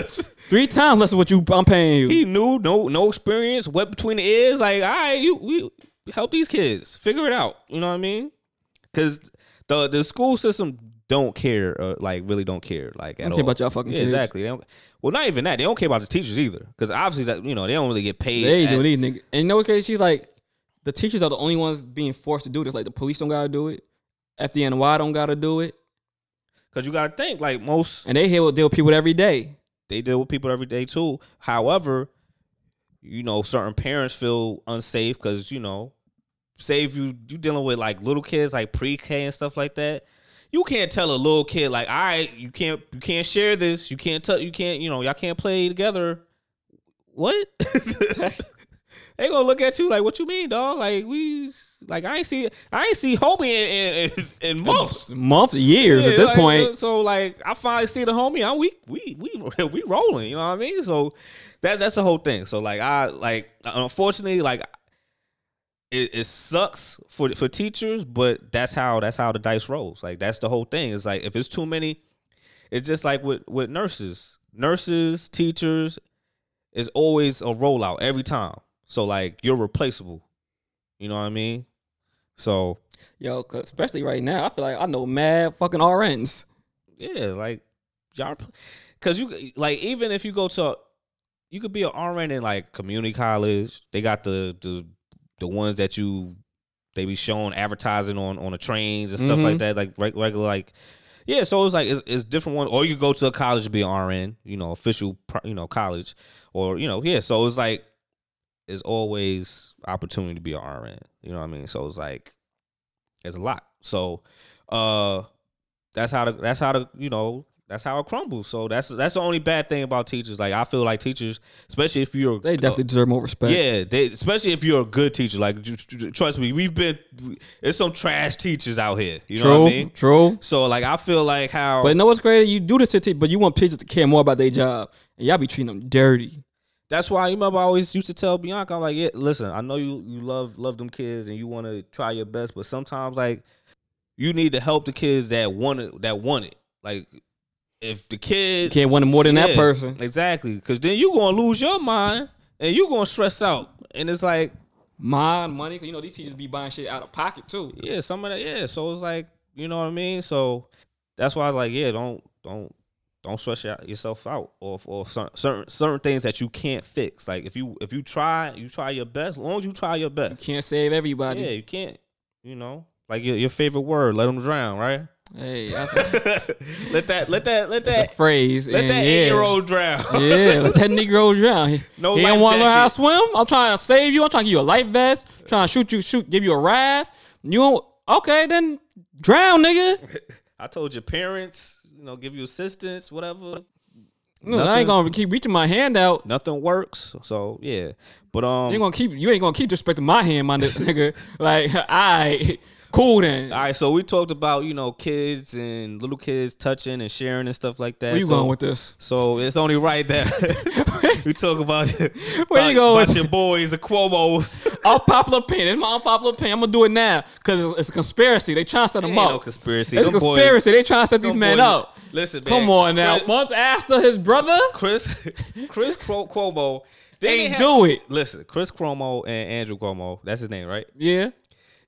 three times less than what you I'm paying you. he knew no no experience, wet between the ears. Like, all right, you we help these kids figure it out. You know what I mean? Because the the school system don't care, uh, like really don't care, like at don't all care about y'all fucking yeah, kids. Exactly. They don't, well, not even that. They don't care about the teachers either, because obviously that you know they don't really get paid. They ain't at- doing these niggas. And you know what's crazy? She's like, the teachers are the only ones being forced to do this. Like the police don't gotta do it. FDNY don't gotta do it. Cause you gotta think like most And they deal deal with people every day. they deal with people every day too. However, you know certain parents feel unsafe because you know, say if you you dealing with like little kids like pre K and stuff like that, you can't tell a little kid like, all right, you can't you can't share this, you can't tell you can't you know y'all can't play together. What? <laughs> they gonna look at you like, what you mean, dog? Like we like I ain't see I ain't see homie in in, in, in months. Months, years Yeah, at this like, point. So like I finally see the homie. I, we we we <laughs> we rolling. You know what I mean? So that's that's the whole thing. So like I like unfortunately like it, it sucks for for teachers, but that's how that's how the dice rolls. Like that's the whole thing. It's like if it's too many, it's just like with with nurses, nurses, teachers. Is always a rollout every time. So like you're replaceable. You know what I mean? So Yo, especially right now, I feel like I know mad fucking RNs. Yeah, like y'all, because you like even if you go to, you could be an RN in like community college. They got the the the ones that you they be showing advertising on on the trains and stuff like Mhm. that, like regular like. Yeah, so it's like it's, it's different one, or you go to a college to be an RN, you know, official, you know, college, or you know, yeah. So it's like, it's always opportunity to be an RN. You know what I mean? So it's like, it's a lot. So, uh, that's how the that's how the you know that's how it crumbles. So that's that's the only bad thing about teachers. Like I feel like teachers, especially if you're They definitely deserve more respect. yeah, they especially if you're a good teacher. Like tr- tr- trust me, we've been there's some trash teachers out here. You true, know what I mean? true. So like I feel like how But you know what's crazy? You do this to teach, but you want teachers to care more about their job, and y'all be treating them dirty. that's why you remember I always used to tell Bianca, I'm like, yeah, listen, I know you you love love them kids and you want to try your best, but sometimes like you need to help the kids that want it that want it. Like if the kid can't want it more than that person. exactly, because then you gonna lose your mind and you gonna stress out, and it's like Mind, money, cause you know these teachers be buying shit out of pocket too. yeah, some of that, yeah. So it's like, you know what I mean? So that's why I was like, yeah, don't don't don't stress your- yourself out or or certain certain certain things that you can't fix. Like if you if you try, you try your best. As long as you try your best, You can't save everybody. Yeah, you can't. You know, Like your, your favorite word, let them drown, right? Hey, a, <laughs> let that let that let that phrase. let that yeah. eight year old drown. <laughs> Yeah, let that Negro drown. He, <laughs> No he don't want to learn how to swim. I'm trying to save you. I'm trying to give you a life vest. trying to shoot you, shoot, give you a raft. You don't, okay? Then drown, nigga. I told your parents, you know, give you assistance, whatever. No, I ain't gonna keep reaching my hand out. Nothing works. So yeah. But um You ain't gonna keep. You ain't gonna keep disrespecting my hand, my nigga. Like, I cool then. all right, so we talked about, you know, kids and little kids touching and sharing and stuff like that. Where you so, going with this? So it's only right that <laughs> we talk about <laughs> Where you going about with your boys, the Cuomo's. <laughs> Unpopular opinion. It's my unpopular opinion. I'm gonna do it now because it's, it's a conspiracy. They trying to set them Ain't up. no conspiracy. It's a boys- conspiracy. they trying to set these men boys- up. Listen, man. Come on now. Chris, Months after his brother Chris, Chris Cuo- Cuomo. they have- do it. Listen, Chris Cuomo and Andrew Cuomo. That's his name, right? Yeah.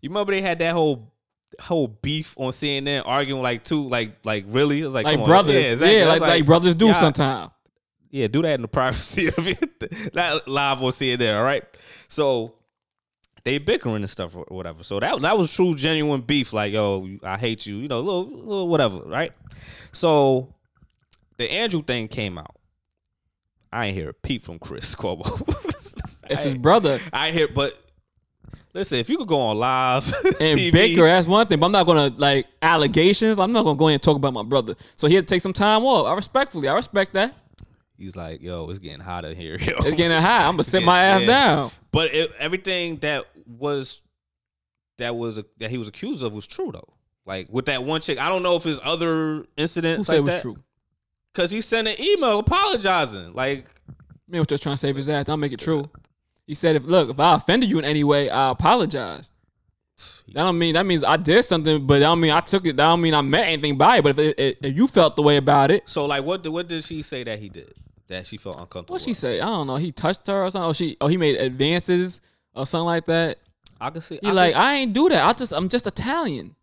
You remember they had that whole whole beef on CNN, arguing like two, like like really, it was like Like on. brothers. Yeah, Yeah, exactly. I was like, like brothers do sometimes. Yeah, do that in the <laughs> privacy of it, not live on CNN. All right, so they bickering and stuff or whatever. So that that was true, genuine beef. Like yo, I hate you, you know, little little whatever, right? So the Andrew thing came out. I ain't hear a peep from Chris <laughs> Cuomo. It's his brother. I hear, but listen, if you could go on live <laughs> And TV, Baker, that's one thing, but I'm not gonna like allegations. I'm not gonna go in and talk about my brother. So he had to take some time off. I respectfully, I respect that. he's like, "Yo, it's getting hot in here." <laughs> Yo. It's getting hot. I'm gonna sit my ass yeah. down. But it, everything that was that was that he was accused of was true though. Like with that one chick, I don't know if his other Who incidents said like it was that, true? Cause he sent an email apologizing. Like Man was just trying to save his ass. I'll make it true. He said, "If look, if I offended you in any way, I apologize." That don't mean that means I did something, but that don't mean I took it. That don't mean I meant anything by it. But if, if, if you felt the way about it, so, like what did what did she say that he did that she felt uncomfortable? what she say? I don't know. He touched her or something. Or she, oh, he made advances or something like that. I can see. He I like, I ain't do that. I just, I'm just Italian.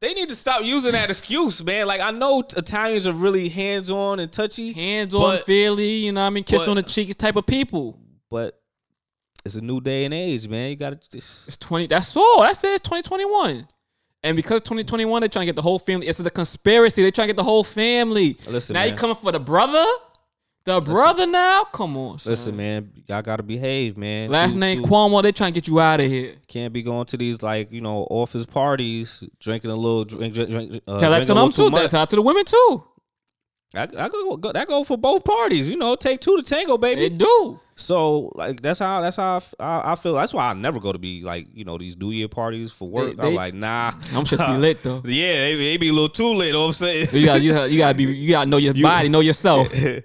they need to stop using that excuse, man. Like I know Italians are really hands on and touchy, Hands on, feely. You know, what I mean, kiss but- on the cheek type of people. but it's a new day and age, man. You gotta. It's twenty. That's all. That's it. It's twenty twenty one. And because twenty twenty one, they're trying to get the whole family. It's a conspiracy. They're trying to get the whole family. Listen, now you coming for the brother? The brother now? Come on, son. Listen, man, y'all gotta behave, man. Last name you Cuomo. They trying to get you out of here. Can't be going to these like you know office parties, drinking a little drink, drink, drink uh, Tell that to them too. too Tell that to the women too. I, I go, go, that go for both parties. You know, take two to tango, baby. They do. so like that's how that's how I feel. That's why I never go to be like you know these New Year parties for work. They- I'm they- like nah. I'm just be lit though. <laughs> Yeah, they, they be a little too late. You know what I'm saying? You got you got you got to be you got to know your <laughs> body, know yourself. <laughs> then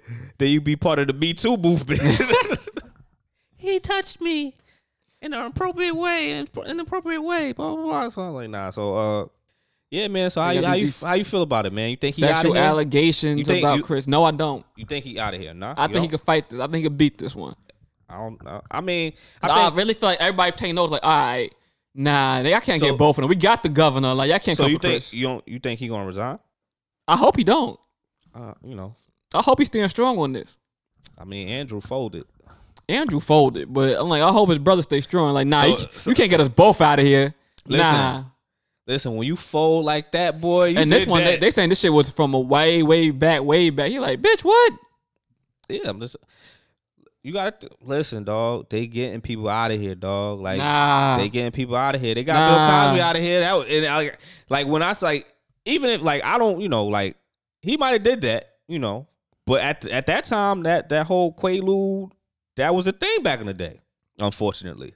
you be part of the Me Too movement. he touched me in an appropriate way, in an appropriate way, blah blah blah. So I'm like, nah. So uh, yeah, man. So how you how you how you feel about it, man? You think he Sexual here? allegations think about you- Chris. No, I don't. You think he out of here? Nah. I think he don't? could fight this. I think he could beat this one. I don't know. I mean, I I, really feel like everybody taking notes. Like, all right, nah, they, I can't So- get both of them. We got the governor. Like, I can't so come you for think Chris. you don't? You think he gonna resign? I hope he don't. Uh, you know, I hope he's staying strong on this. I mean, Andrew folded. Andrew folded, but I'm like, I hope his brother stays strong. Like, nah, So- you, so- you can't get us both out of here. Listen, nah. Listen, when you fold like that, boy, you And this one, they, that. they saying this shit was from a way, way back, way back. He like, bitch, what? yeah, I'm just. You got to listen, dog. They getting people out of here, dog. Like Nah. they getting people out of here. They got Nah. Bill Cosby out of here. That was, and uh, I, like when I was like, even if like I don't, you know, like he might have did that, you know, but at at that time, that that whole Quaalude, that was a thing back in the day. Unfortunately,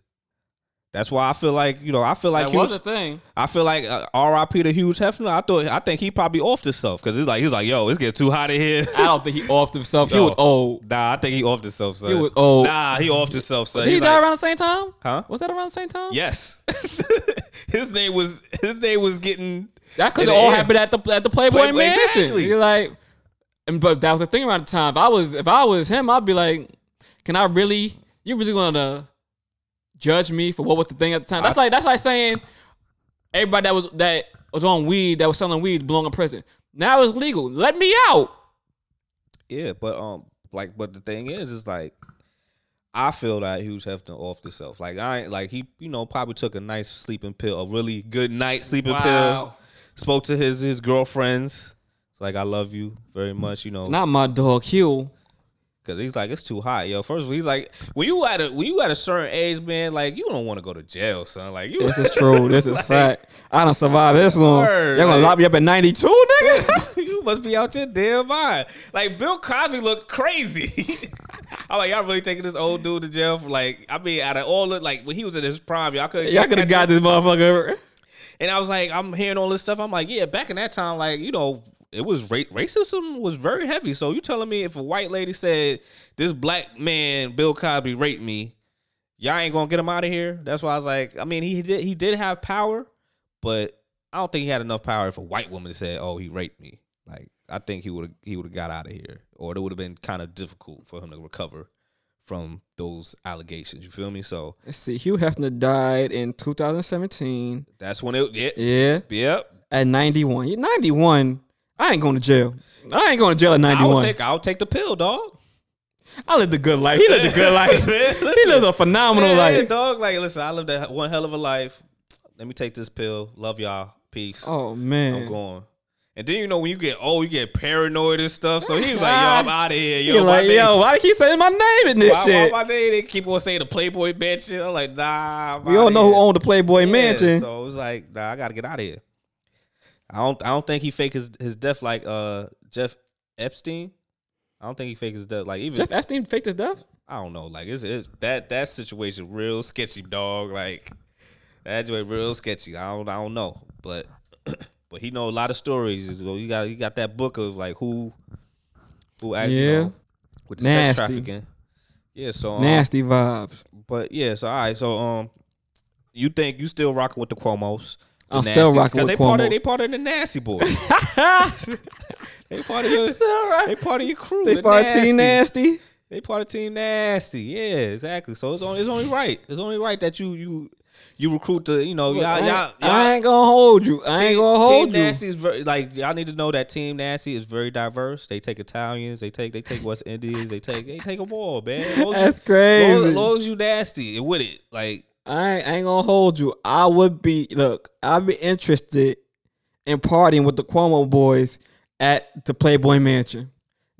that's why I feel like you know I feel like that he was a thing. I feel like uh, R.I.P. to Hugh Hefner. I thought I think he probably offed himself because it's like he's like, yo, it's getting too hot in here. I don't think he offed himself. He No. was old. Nah, I think he offed himself, son. He was old. Nah, he offed himself, son. Did he die like, around the same time? huh? Was that around the same time? Yes. <laughs> his name was his name was getting That because it all air. happened at the at the Playboy Playboy- Mansion. exactly. You're like, and but that was the thing around the time. If I was if I was him, I'd be like, can I really? You really gonna judge me for what was the thing at the time? That's like that's like saying everybody that was that was on weed that was selling weed belong in prison. Now it's legal. Let me out. Yeah, but um like but the thing is is like I feel that Hugh Hefner off the self. Like I like he, you know, probably took a nice sleeping pill, a really good night sleeping pill. Spoke to his his girlfriends. It's like I love you very much, you know. Not my dog Hugh. Cause he's like, it's too hot, yo. First of all, he's like, when you at a when you at a certain age, man, like you don't want to go to jail, son. Like you This <laughs> is true. This is fact. I don't survive this long. Word, Y'all gonna like- lock me up at 92, nigga? <laughs> you must be out your damn mind. Like Bill Cosby looked crazy. <laughs> I'm like, y'all really taking this old dude to jail for like? I mean, out of all the like when he was in his prime, y'all could Y'all could have got this motherfucker. And I was like, I'm hearing all this stuff. I'm like, yeah, back in that time, like you know, it was ra- racism was very heavy. So you telling me if a white lady said this black man Bill Cosby raped me, y'all ain't gonna get him out of here? That's why I was like, I mean, he did he did have power, but I don't think he had enough power if a white woman said, "Oh, he raped me." Like I think he would he would have got out of here, or it would have been kind of difficult for him to recover from those allegations. You feel me? So Let's see. Hugh Hefner died in 2017. that's when it. Yeah. Yeah, Yep. at 91. Yeah, 91. I ain't going to jail. I ain't going to jail at 91. take I'll take the pill, dog. I lived a good life. He lived a good <laughs> life. man, he lived a phenomenal yeah, life. dog. Like, listen, I lived that one hell of a life. Let me take this pill. Love y'all. Peace. Oh man. I'm going. And then you know when you get old, you get paranoid and stuff. So he was like, "Yo, <laughs> I'm out of here, yo." You're like, name- yo, why do you keep saying my name in this why, shit? why my name? They keep on saying the Playboy Mansion. I'm like, nah. I'm we all know who owned the Playboy Yeah, Mansion. So it was like, nah, I gotta get out of here. I don't. I don't think he faked his his death like uh Jeff Epstein. I don't think he faked his death like even Jeff Epstein faked his death. I don't know. Like it's, it's that that situation real sketchy, dog. Like that joint real sketchy. I don't I don't know, but <clears throat> but he know a lot of stories. So you got you got that book of like who who actually Yeah. know, with the sex Nasty. trafficking. Yeah. So um, Nasty vibes. But yeah. So all right. So um, you think you still rocking with the Cuomo's? I'm still rocking with they Part of, they part of the nasty boys. <laughs> they part of your. They part of your crew. They the part of Team Nasty. They part of Team Nasty. Yeah, exactly. So it's only it's only right. It's only right that you you you recruit the you know Look, y'all I, y'all. ain't, I y'all ain't gonna hold you. I ain't gonna hold Team you. Team Nasty is very like y'all need to know that Team Nasty is very diverse. They take Italians. They take they take West Indians. They take they take them all, man. As That's you- crazy. Long, as long as you nasty and with it, like I ain't, I ain't gonna hold you. I would be look. I'd be interested in partying with the Cuomo boys at the Playboy Mansion.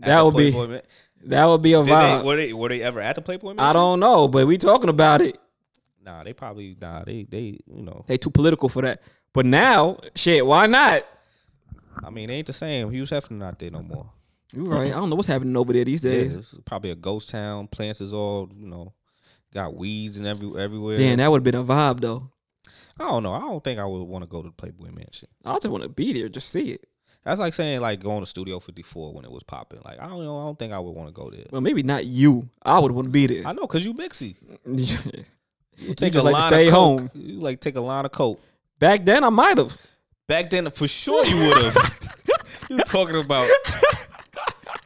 at That would be Man- that would be a Did they, vibe. were they were they ever at the Playboy Mansion? I don't know, but we talking about it. Nah, they probably nah. They they you know. They too political for that. But now, shit, why not? I mean, they ain't the same. Hughes Hefner not there no more. You right. I don't know what's happening over there these Yeah, days. it's probably a ghost town. Plants is all you know, got weeds and every everywhere. Damn, that would have been a vibe though. I don't know. I don't think I would want to go to the Playboy Mansion. I just want to be there, just see it. That's like saying like going to Studio 54 when it was popping. Like I don't know. I don't think I would want to go there. Well, maybe not you. I would want to be there. I know because you mixy. <laughs> you You take just a like line stay of coke. home. You like take a line of coke. Back then, I might have. Back then, for sure you would have. <laughs> you talking about? <laughs>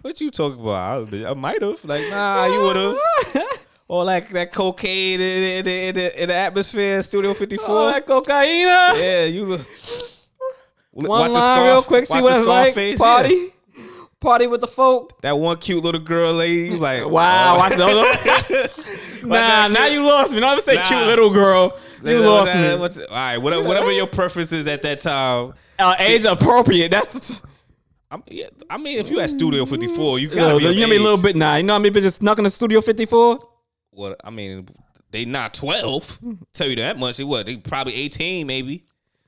What you talking about? I, I might have. Like nah, you would have. Or like that cocaine in, in, in, in, the, in the atmosphere, Studio <laughs> 54. Oh, that cocaine. Yeah, you. look- One watch line real quick, see watch what it's like. Scarface, Party, yeah. party with the folk. That one cute little girl lady. Like Wow, oh. watch those. nah, now you lost me. Now I'm say Nah. cute little girl. You lost me. what's- all right, whatever, whatever your preference is at that time. Uh, age appropriate. That's the. T- I mean, I mean, if you at Studio 54, you Yo, got you know me a little bit. Nah, you know how many bitches snuck in the studio 54? Well, I mean, they not 12. Mm-hmm. Tell you that much. They what? They probably 18, maybe.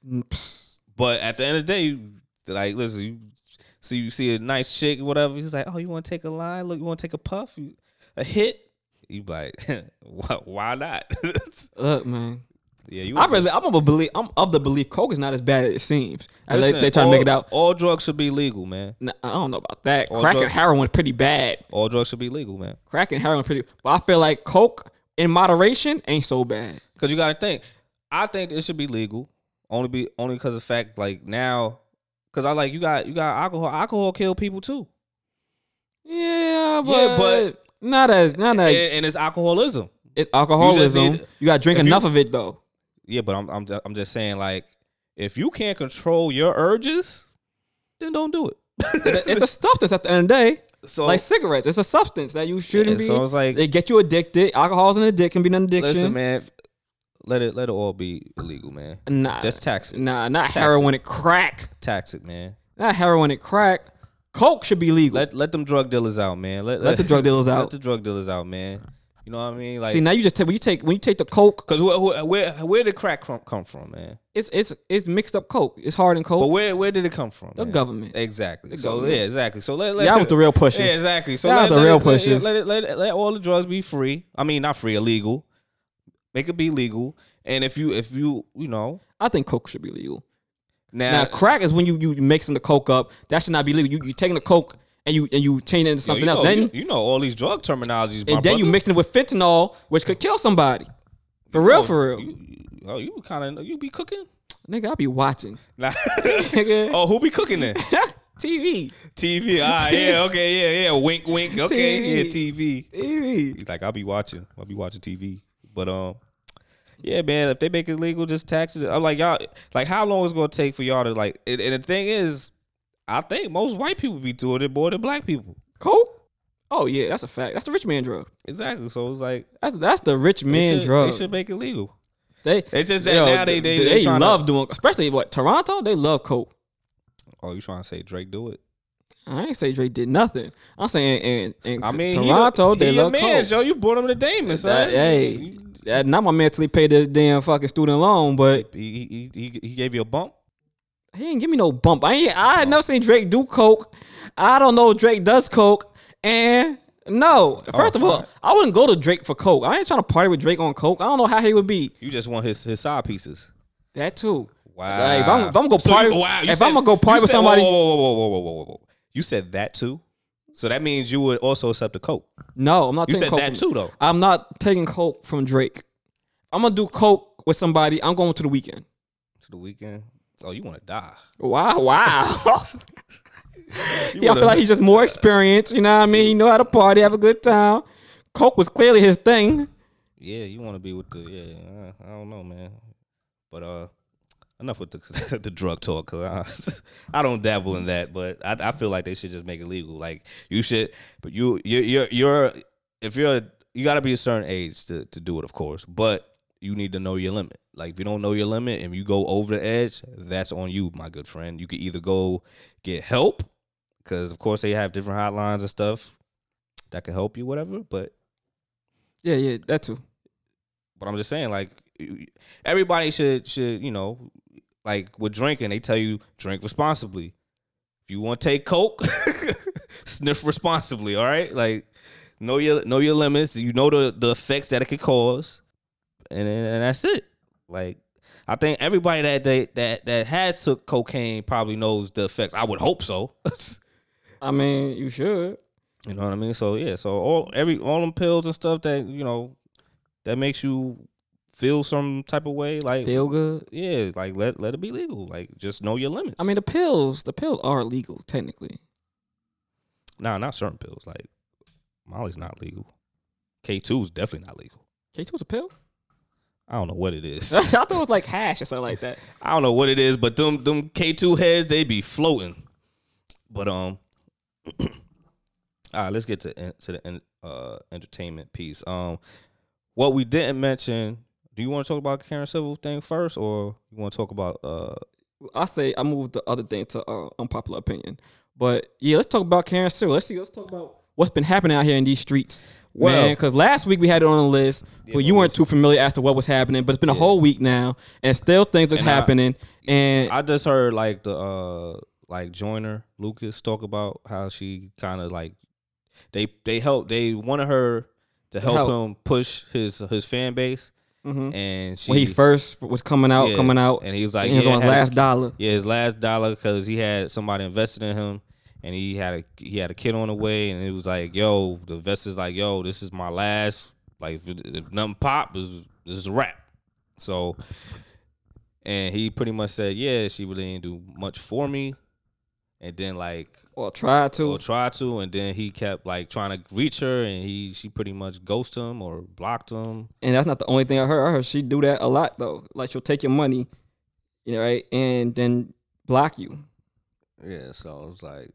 Mm, but at the end of the day, like, listen, you see, you see a nice chick, or whatever. He's like, oh, you want to take a line? Look, you want to take a puff? You, a hit? You like, <laughs> why, why not? <laughs> Look, man. Yeah, you. I really, I'm of a belief. I'm of the belief. Coke is not as bad as it seems. As they, Listen, they try to make it out. All drugs should be legal, man. Nah, I don't know about that. All Crack and drugs- heroin is pretty bad. All drugs should be legal, man. Crack and heroin pretty. But I feel like Coke in moderation ain't so bad. Because you got to think. I think it should be legal. Only be only because of the fact like now. Because I like you got you got alcohol. Alcohol kill people too. Yeah, but, Yeah, but- not as not as and, and it's alcoholism. it's alcoholism. You, need- got to drink if you- enough of it though. Yeah, but I'm I'm just, I'm just saying like if you can't control your urges, then don't do it. it's a substance at the end of the day. so like cigarettes. It's a substance that you shouldn't Yeah, be. so it's like- they get you addicted. Alcohol's an addiction, can be an addiction. listen, man. Let it let it all be illegal, man. Nah, Just tax it. Nah, not Tax heroin and crack. Tax it, man. Not heroin and crack. Coke should be legal. Let let them drug dealers out, man. Let, Let the drug dealers <laughs> out. Let the drug dealers out, man. You know what I mean? Like, See, now you just take when you take when you take the Coke, cause where, where where did crack come, come from, man? it's it's it's mixed up Coke. It's hard and But where where did it come from? The man? government. Exactly. so government. yeah, exactly. So let, let Y'all was the real pushers. Yeah, exactly. So Y'all let, the let real it- let pushers. Let let let all the drugs be free. I mean, not free, illegal. Make it be legal. And if you if you you know I think Coke should be legal. now, Now, crack is when you you mixing the Coke up. That should not be legal. You you taking the Coke and you and you changing it into yo, something you else. know, then you, you know all these drug terminologies, my and then you brother. mixing it with fentanyl, which could kill somebody. For real, Oh, for real. You, you- oh, you kind of you be cooking. Nigga, I be watching. <laughs> Nah. Nigga. oh, who be cooking then? <laughs> TV. TV. Ah, yeah, okay, yeah, yeah. Wink, wink. <laughs> Okay, TV. yeah, TV. TV. He's like, I'll be watching. I'll be watching TV. But um, yeah, man. If they make it legal, just taxes. I'm like y'all. Like, how long is it gonna take for y'all to like? And, and the thing is, I think most white people be doing it more than black people. Coke? Oh yeah, that's a fact. That's the rich man drug. Exactly. So it's like That's that's the rich they man should, drug. They should make it legal. They It's just that yo, now they they, they, tryna- love doing, especially what Toronto. They love Coke. Oh, you trying to say Drake do it? I ain't say Drake did nothing. I'm saying in, in I mean, Toronto he, they he love man, Coke. Joe. You brought him to Damon, son. That- hey, that, not my he paid this damn fucking student loan, but He, he, he, he gave you a bump. He didn't give me no bump. I ain't, I had never seen Drake do coke. I don't know Drake does coke, and no. Oh, First of all. I wouldn't go to Drake for coke. I ain't trying to party with Drake on coke. I don't know how he would be. You just want his his side pieces. That too. Wow. Like, if I'm if I'm gonna go So party, you- wow, you if said- I'm gonna go party with said- somebody, Whoa, whoa, whoa, whoa, whoa, whoa, whoa, whoa. You said that too. So that means you would also accept the coke. no, I'm not You taking said coke. that from- too, though. I'm not taking coke from Drake. I'm gonna do coke with somebody. I'm going to the Weeknd. To the Weeknd. Oh, you want to die? Wow, wow. <laughs> Yeah, I feel like he's just more experienced. You know what I mean? He know how to party, have a good time. Coke was clearly his thing. Yeah, you want to be with the yeah. uh, I don't know, man. But uh, enough with the <laughs> the drug talk. Cause I, <laughs> I don't dabble in that, but I, I feel like they should just make it legal. Like you should, but you you you're you're if you're you got to be a certain age to to do it, of course. But you need to know your limit. Like if you don't know your limit and you go over the edge, that's on you, my good friend. You could either go get help, because of course they have different hotlines and stuff that can help you, whatever. But Yeah, yeah, that too. but I'm just saying, like, everybody should should you know, like with drinking, they tell you drink responsibly. If you want to take coke, <laughs> sniff responsibly. All right, like know your know your limits. You know the the effects that it could cause, and and that's it. Like. I think everybody that they, that that has took cocaine probably knows the effects. I would hope so. <laughs> I mean, you should. You know what I mean? So yeah, so all every all them pills and stuff that you know that makes you feel some type of way, like Feel good. yeah, like let let it be legal. Like just know your limits. I mean, the pills, the pills are legal technically. nah, not certain pills. Like Molly's not legal. K two is definitely not legal. K two is a pill. I don't know what it is. <laughs> I thought it was like hash or something like that. I don't know what it is, but them them K two heads they be floating. But um, <clears throat> all right, let's get to to the uh entertainment piece. Um, what we didn't mention. Do you want to talk about Karen Civil thing first, or you want to talk about uh? I say I moved the other thing to uh, unpopular opinion. But yeah, let's talk about Karen Civil. Let's see. Let's talk about what's been happening out here in these streets. Well- man, because last week we had it on the list, but you weren't too familiar as to what was happening. But it's been a whole week now, and still things are And I- happening. and I just heard like the uh like Joyner Lucas talk about how she kind of like they they help they wanted her to help, Help. him push his his fan base, Mhm. and she when he first was coming out, Yeah, coming out, and he was like, he was on his last dollar. Yeah, his last dollar because he had somebody invested in him, and he had a he had a kid on the way, and it was like, yo, the investor's like, yo, this is my last. Like, if, if nothing pop, this, is a wrap. So, and he pretty much said, yeah, she really didn't do much for me, and then like Or try to. or try to, and then he kept like trying to reach her, and he she pretty much ghosted him or blocked him. And that's not the only thing I heard. I heard she do that a lot though. Like she'll take your money, you know, right, and then block you. Yeah, so it was like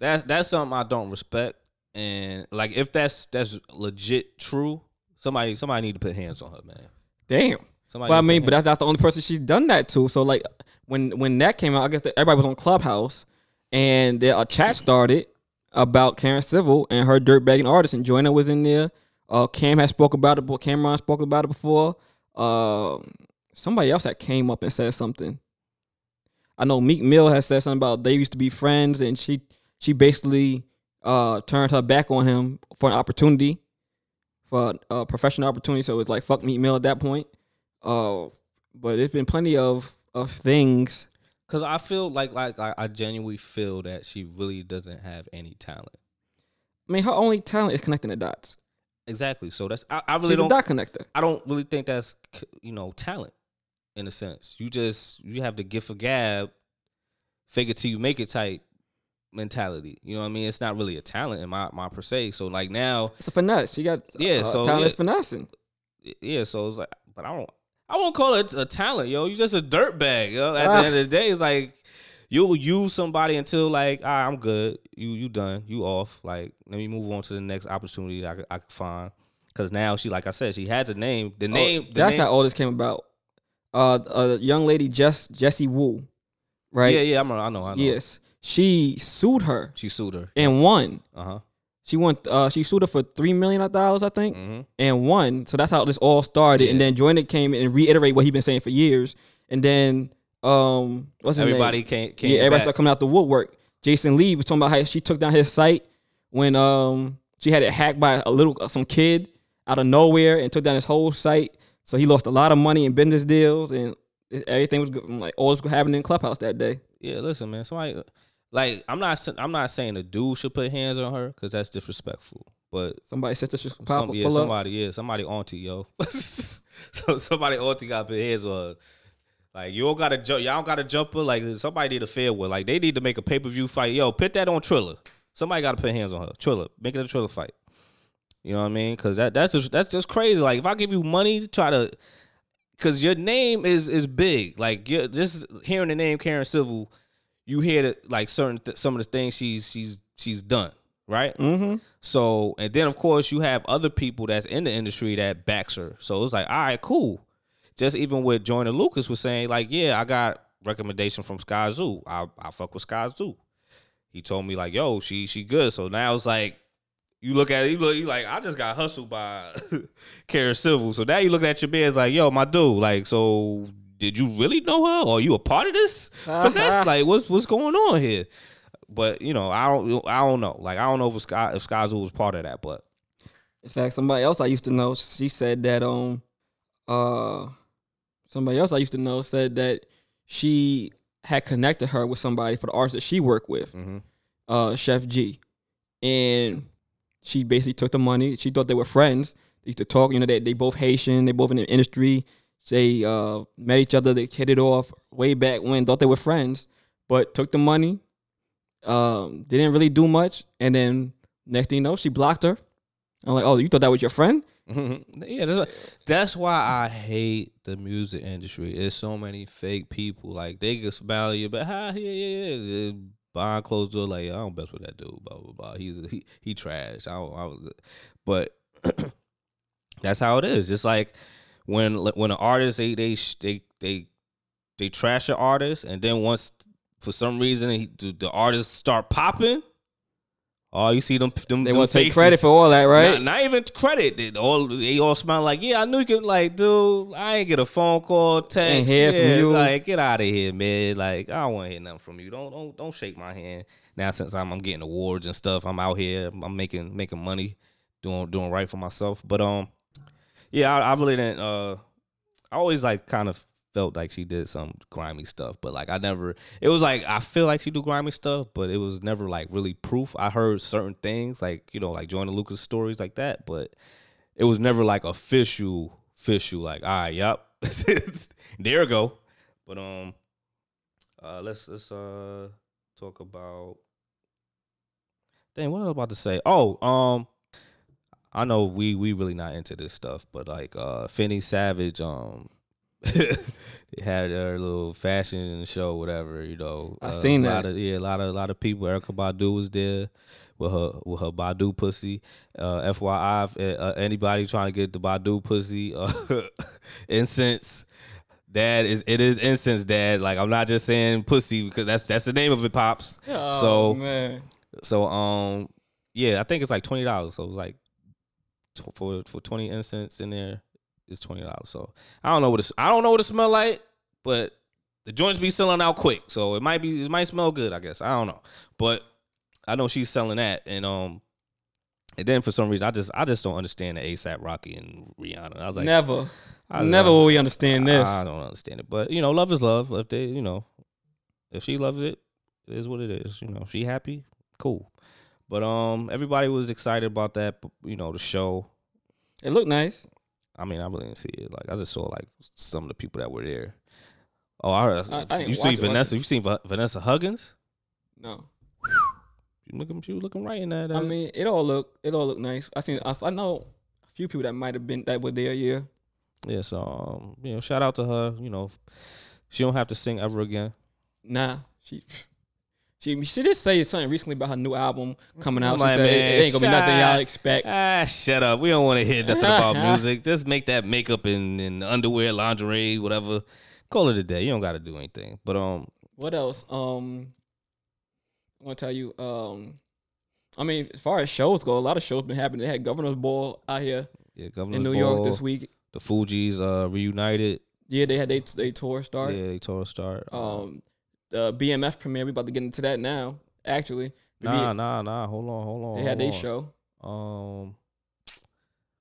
that that's something I don't respect. And like if that's that's legit true, somebody somebody need to put hands on her, man. Damn. Somebody But I mean, but that's that's the only person she's done that to. So like when when that came out, I guess that everybody was on Clubhouse, and there, a chat started about Karen Civil and her dirtbagging artist, and Joyner was in there. Uh, Cam had spoke about it, but Cameron spoke about it before. Uh, somebody else that came up and said something. I know Meek Mill has said something about they used to be friends, and she she basically uh turned her back on him for an opportunity, for a professional opportunity. So it's like fuck Meek Mill at that point. Uh, but there's been plenty of of things. Cause I feel like like I, I genuinely feel that she really doesn't have any talent. I mean, her only talent is connecting the dots. Exactly. So that's I, I really She's don't dot connector. I don't really think that's you know talent in a sense. You just you have the gift of gab, figure till you make it type mentality. You know what I mean? It's not really a talent in my my per se. So like now, It's a finesse. She got Yeah, uh, so, talent yeah. is finessing. yeah. So it's like, but I don't I won't call it a talent, yo. You just a dirt bag, yo. At Ah. the end of the <laughs> day, it's like you'll use somebody until like, right, I'm good. You you done. You off. Like let me move on to the next opportunity I could, I could find. Cause now she, like I said, she has a name. The name. Oh, the that's name, how all this came about. Uh, a young lady, Jess Jessie Woo, right? Yeah, yeah. I'm, I know. I know. Yes, she sued her She sued her. and won. Uh huh. She won. Uh, she sued her for three million dollars, I think, hmm and won. So that's how this all started. And then Joyner came in and reiterate what he'd been saying for years. And then, um, what's his Everybody name? came. came yeah, everybody back. started coming out the woodwork. Jason Lee was talking about how she took down his site when um she had it hacked by a little some kid out of nowhere and took down his whole site. So he lost a lot of money in business deals and everything was good. like all was happening in Clubhouse that day. Yeah, listen, man. So Somebody like I'm not. I'm not saying a dude should put hands on her because that's disrespectful. But Somebody sister should some, pop, yeah, pull up. somebody, yeah, somebody auntie, yo. <laughs> so somebody auntie got to put hands on her. Like you don't gotta jump. Y'all got to jump her. Like somebody need a fair one. Like they need to make a pay per view fight. Yo, put that on Triller. Somebody got to put hands on her. Triller, make it a Triller fight. You know what I mean? Because that that's just that's just crazy. Like if I give you money to try to, because your name is is big. Like you're just hearing the name Karen Civil, you hear that like certain th- some of the things she's she's she's done right. Mm-hmm. So and then of course you have other people that's in the industry that backs her. So it's like, all right, cool. Just even with Joyner Lucas was saying, like, yeah, I got recommendation from Sky Zoo. I I fuck with Sky Zoo. He told me like, yo, she she good. So now it's like you look at it, you look, you like, I just got hustled by <laughs> Karen Civil. So now you look at your man, it's like, yo, my dude, like, so did you really know her? Or are you a part of this finesse? like, what's what's going on here? But you know, I don't I don't know. Like, I don't know if Sky if Sky Zoo was part of that, but In fact, somebody else I used to know, she said that um uh somebody else I used to know said that she had connected her with somebody for the artist that she worked with, mm-hmm. uh Chef G. And she basically took the money. She thought they were friends. They used to talk, you know, they they both Haitian, they both in the industry. They uh met each other, they hit it off way back when, thought they were friends, but took the money. Um, didn't really do much, and then next thing you know, she blocked her. I'm like, oh, you thought that was your friend? <laughs> yeah, that's, that's why I hate the music industry. There's so many fake people. Like they can smile you, but hi, yeah, yeah, yeah. Behind closed door, like I don't mess with that dude. Blah blah blah. He's he he trash. I, I was, but <clears throat> that's how it is. Just like when when an artist they they they they they trash an artist, and then once for some reason he, the, the artists start popping. Oh, you see them them They want to take credit for all that, right? Not, not even credit. They all they all smile like, yeah, I knew you could. Like, dude, I ain't get a phone call, text. Ain't hear from you. Like, get out of here, man. Like, I don't want to hear nothing from you. Don't don't don't shake my hand. Now since I'm I'm getting awards and stuff, I'm out here. I'm making making money, doing doing right for myself. But um, yeah, I, I really didn't. Uh, I always like kind of felt like she did some grimy stuff, but like I never. It was like I feel like she do grimy stuff, but it was never like really proof. I heard certain things like you know like Joyner Lucas stories like that, but it was never like official, official. Like all right, yep, <laughs> there go. But um, uh, let's let's uh talk about. Dang, what was I about to say? Oh, um, I know we we really not into this stuff, but like uh Fenty Savage, um, <laughs> had their little fashion show, whatever. You know, I seen a lot that. Of, yeah, a lot of a lot of people. Erykah Badu was there with her with her Badu pussy. Uh, FYI, if, uh, anybody trying to get the Badu pussy uh, <laughs> incense. Dad is it is incense, Dad. Like I'm not just saying pussy because that's that's the name of it, pops. Oh, So- man, So um, yeah, I think it's like twenty dollars. So like for for twenty incense in there is twenty dollars. So I don't know what it's I don't know what it smell like, but the joints be selling out quick. So it might be it might smell good. I guess I don't know, but I know she's selling that, and um, and then for some reason I just I just don't understand the ASAP Rocky and Rihanna. I was like, never, I, never will we understand this. I don't understand it, but you know, love is love. If they, you know, if she loves it, it is what it is. You know, she happy, cool. But um, everybody was excited about that. You know, the show. it looked nice. I mean, I really didn't see it. Like, I just saw like some of the people that were there. Oh, I heard. I- I you see watch it, watch Vanessa? it. You seen Va- Vanessa Hudgens? No, You looking? She was looking right in that. I uh, mean it all look it all look nice. I seen I, I know a few people that might have been that were there. Yeah, yeah. So um, you know, shout out to her. You know, she don't have to sing ever again. nah, she. She, she did say something recently about her new album coming out. She said it, it ain't gonna be nothing y'all expect. Ah, shut up. We don't want to hear nothing <laughs> about music. Just make that makeup and, and underwear, lingerie, whatever. Call it a day. You don't got to do anything. But um, What else? Um, I want to tell you. Um, I mean, as far as shows go, a lot of shows been happening. They had Governor's Ball out here yeah, Governor in New York this week. The Fugees uh, reunited. Yeah, they had they they tour start. Yeah, they told us start. Um, the BMF premiere. We about to get into that now. Actually, nah, nah, nah. Hold on, hold on. they had their show. Um,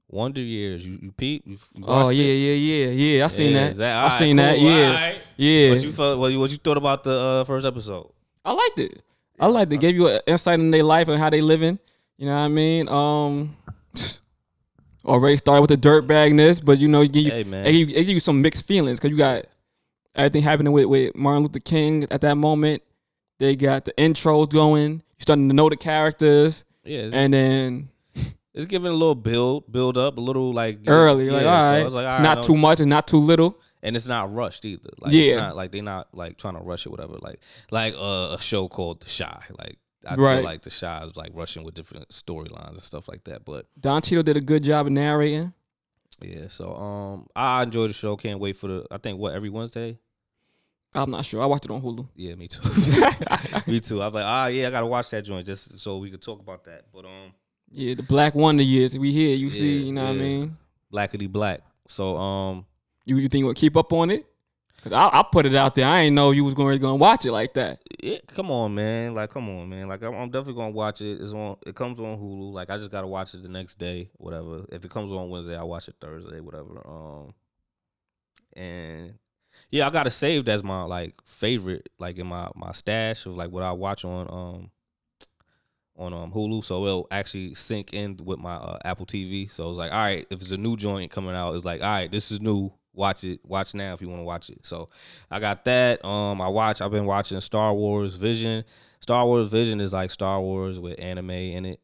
Wonder Years. You you peep? You, Oh yeah, it? yeah, yeah, yeah. I seen Yeah, that. that- I alright, seen that. Yeah, alright. yeah. What you felt? What you, what you thought about the uh, first episode? I liked it. I liked it. Gave you an insight in their life and how they living. You know what I mean? Um, <sighs> already started with the dirtbagness, but you know, it give you, Hey, it give you, it give you some mixed feelings because you got everything happening with, with Martin Luther King at that moment. They got the intros going. You starting to know the characters, Yeah, and then <laughs> it's giving a little build build up, a little like early, like yeah, all so right, was it's all right, not no- too much, and not too little. and it's not rushed either. Like, Yeah. it's not like they're not like trying to rush it, whatever. Like, like uh, a show called The Chi. Like, I Right. feel like The Chi is like rushing with different storylines and stuff like that. But Don Cheadle did a good job of narrating. Yeah, so um, I enjoy the show. Can't wait for the. I think what every Wednesday. I'm not sure. I watched it on Hulu. Yeah, me too. <laughs> me too. I was like, ah, yeah, I gotta watch that joint just so we could talk about that. But um, Yeah, the Black Wonder years. We here. You see. You know what I mean? blackity black. So um, You you think we'll keep up on it? Cause I, I put it out there. I ain't know you was going to watch it like that. yeah, come on, man. Like, come on, man. Like, I'm, I'm definitely gonna watch it. It's on. It comes on Hulu. Like, I just gotta watch it the next day, whatever. If it comes on Wednesday, I watch it Thursday, whatever. Um, and yeah, I got it saved as my like favorite, like in my my stash of like what I watch on um on um Hulu. So it'll actually sync in with my uh, Apple TV. So it's like, all right, if it's a new joint coming out, it's like, all right, this is new. Watch it. Watch now if you want to watch it. So I got that. Um, I watch. I've been watching Star Wars Vision. Star Wars Vision is like Star Wars with anime in it,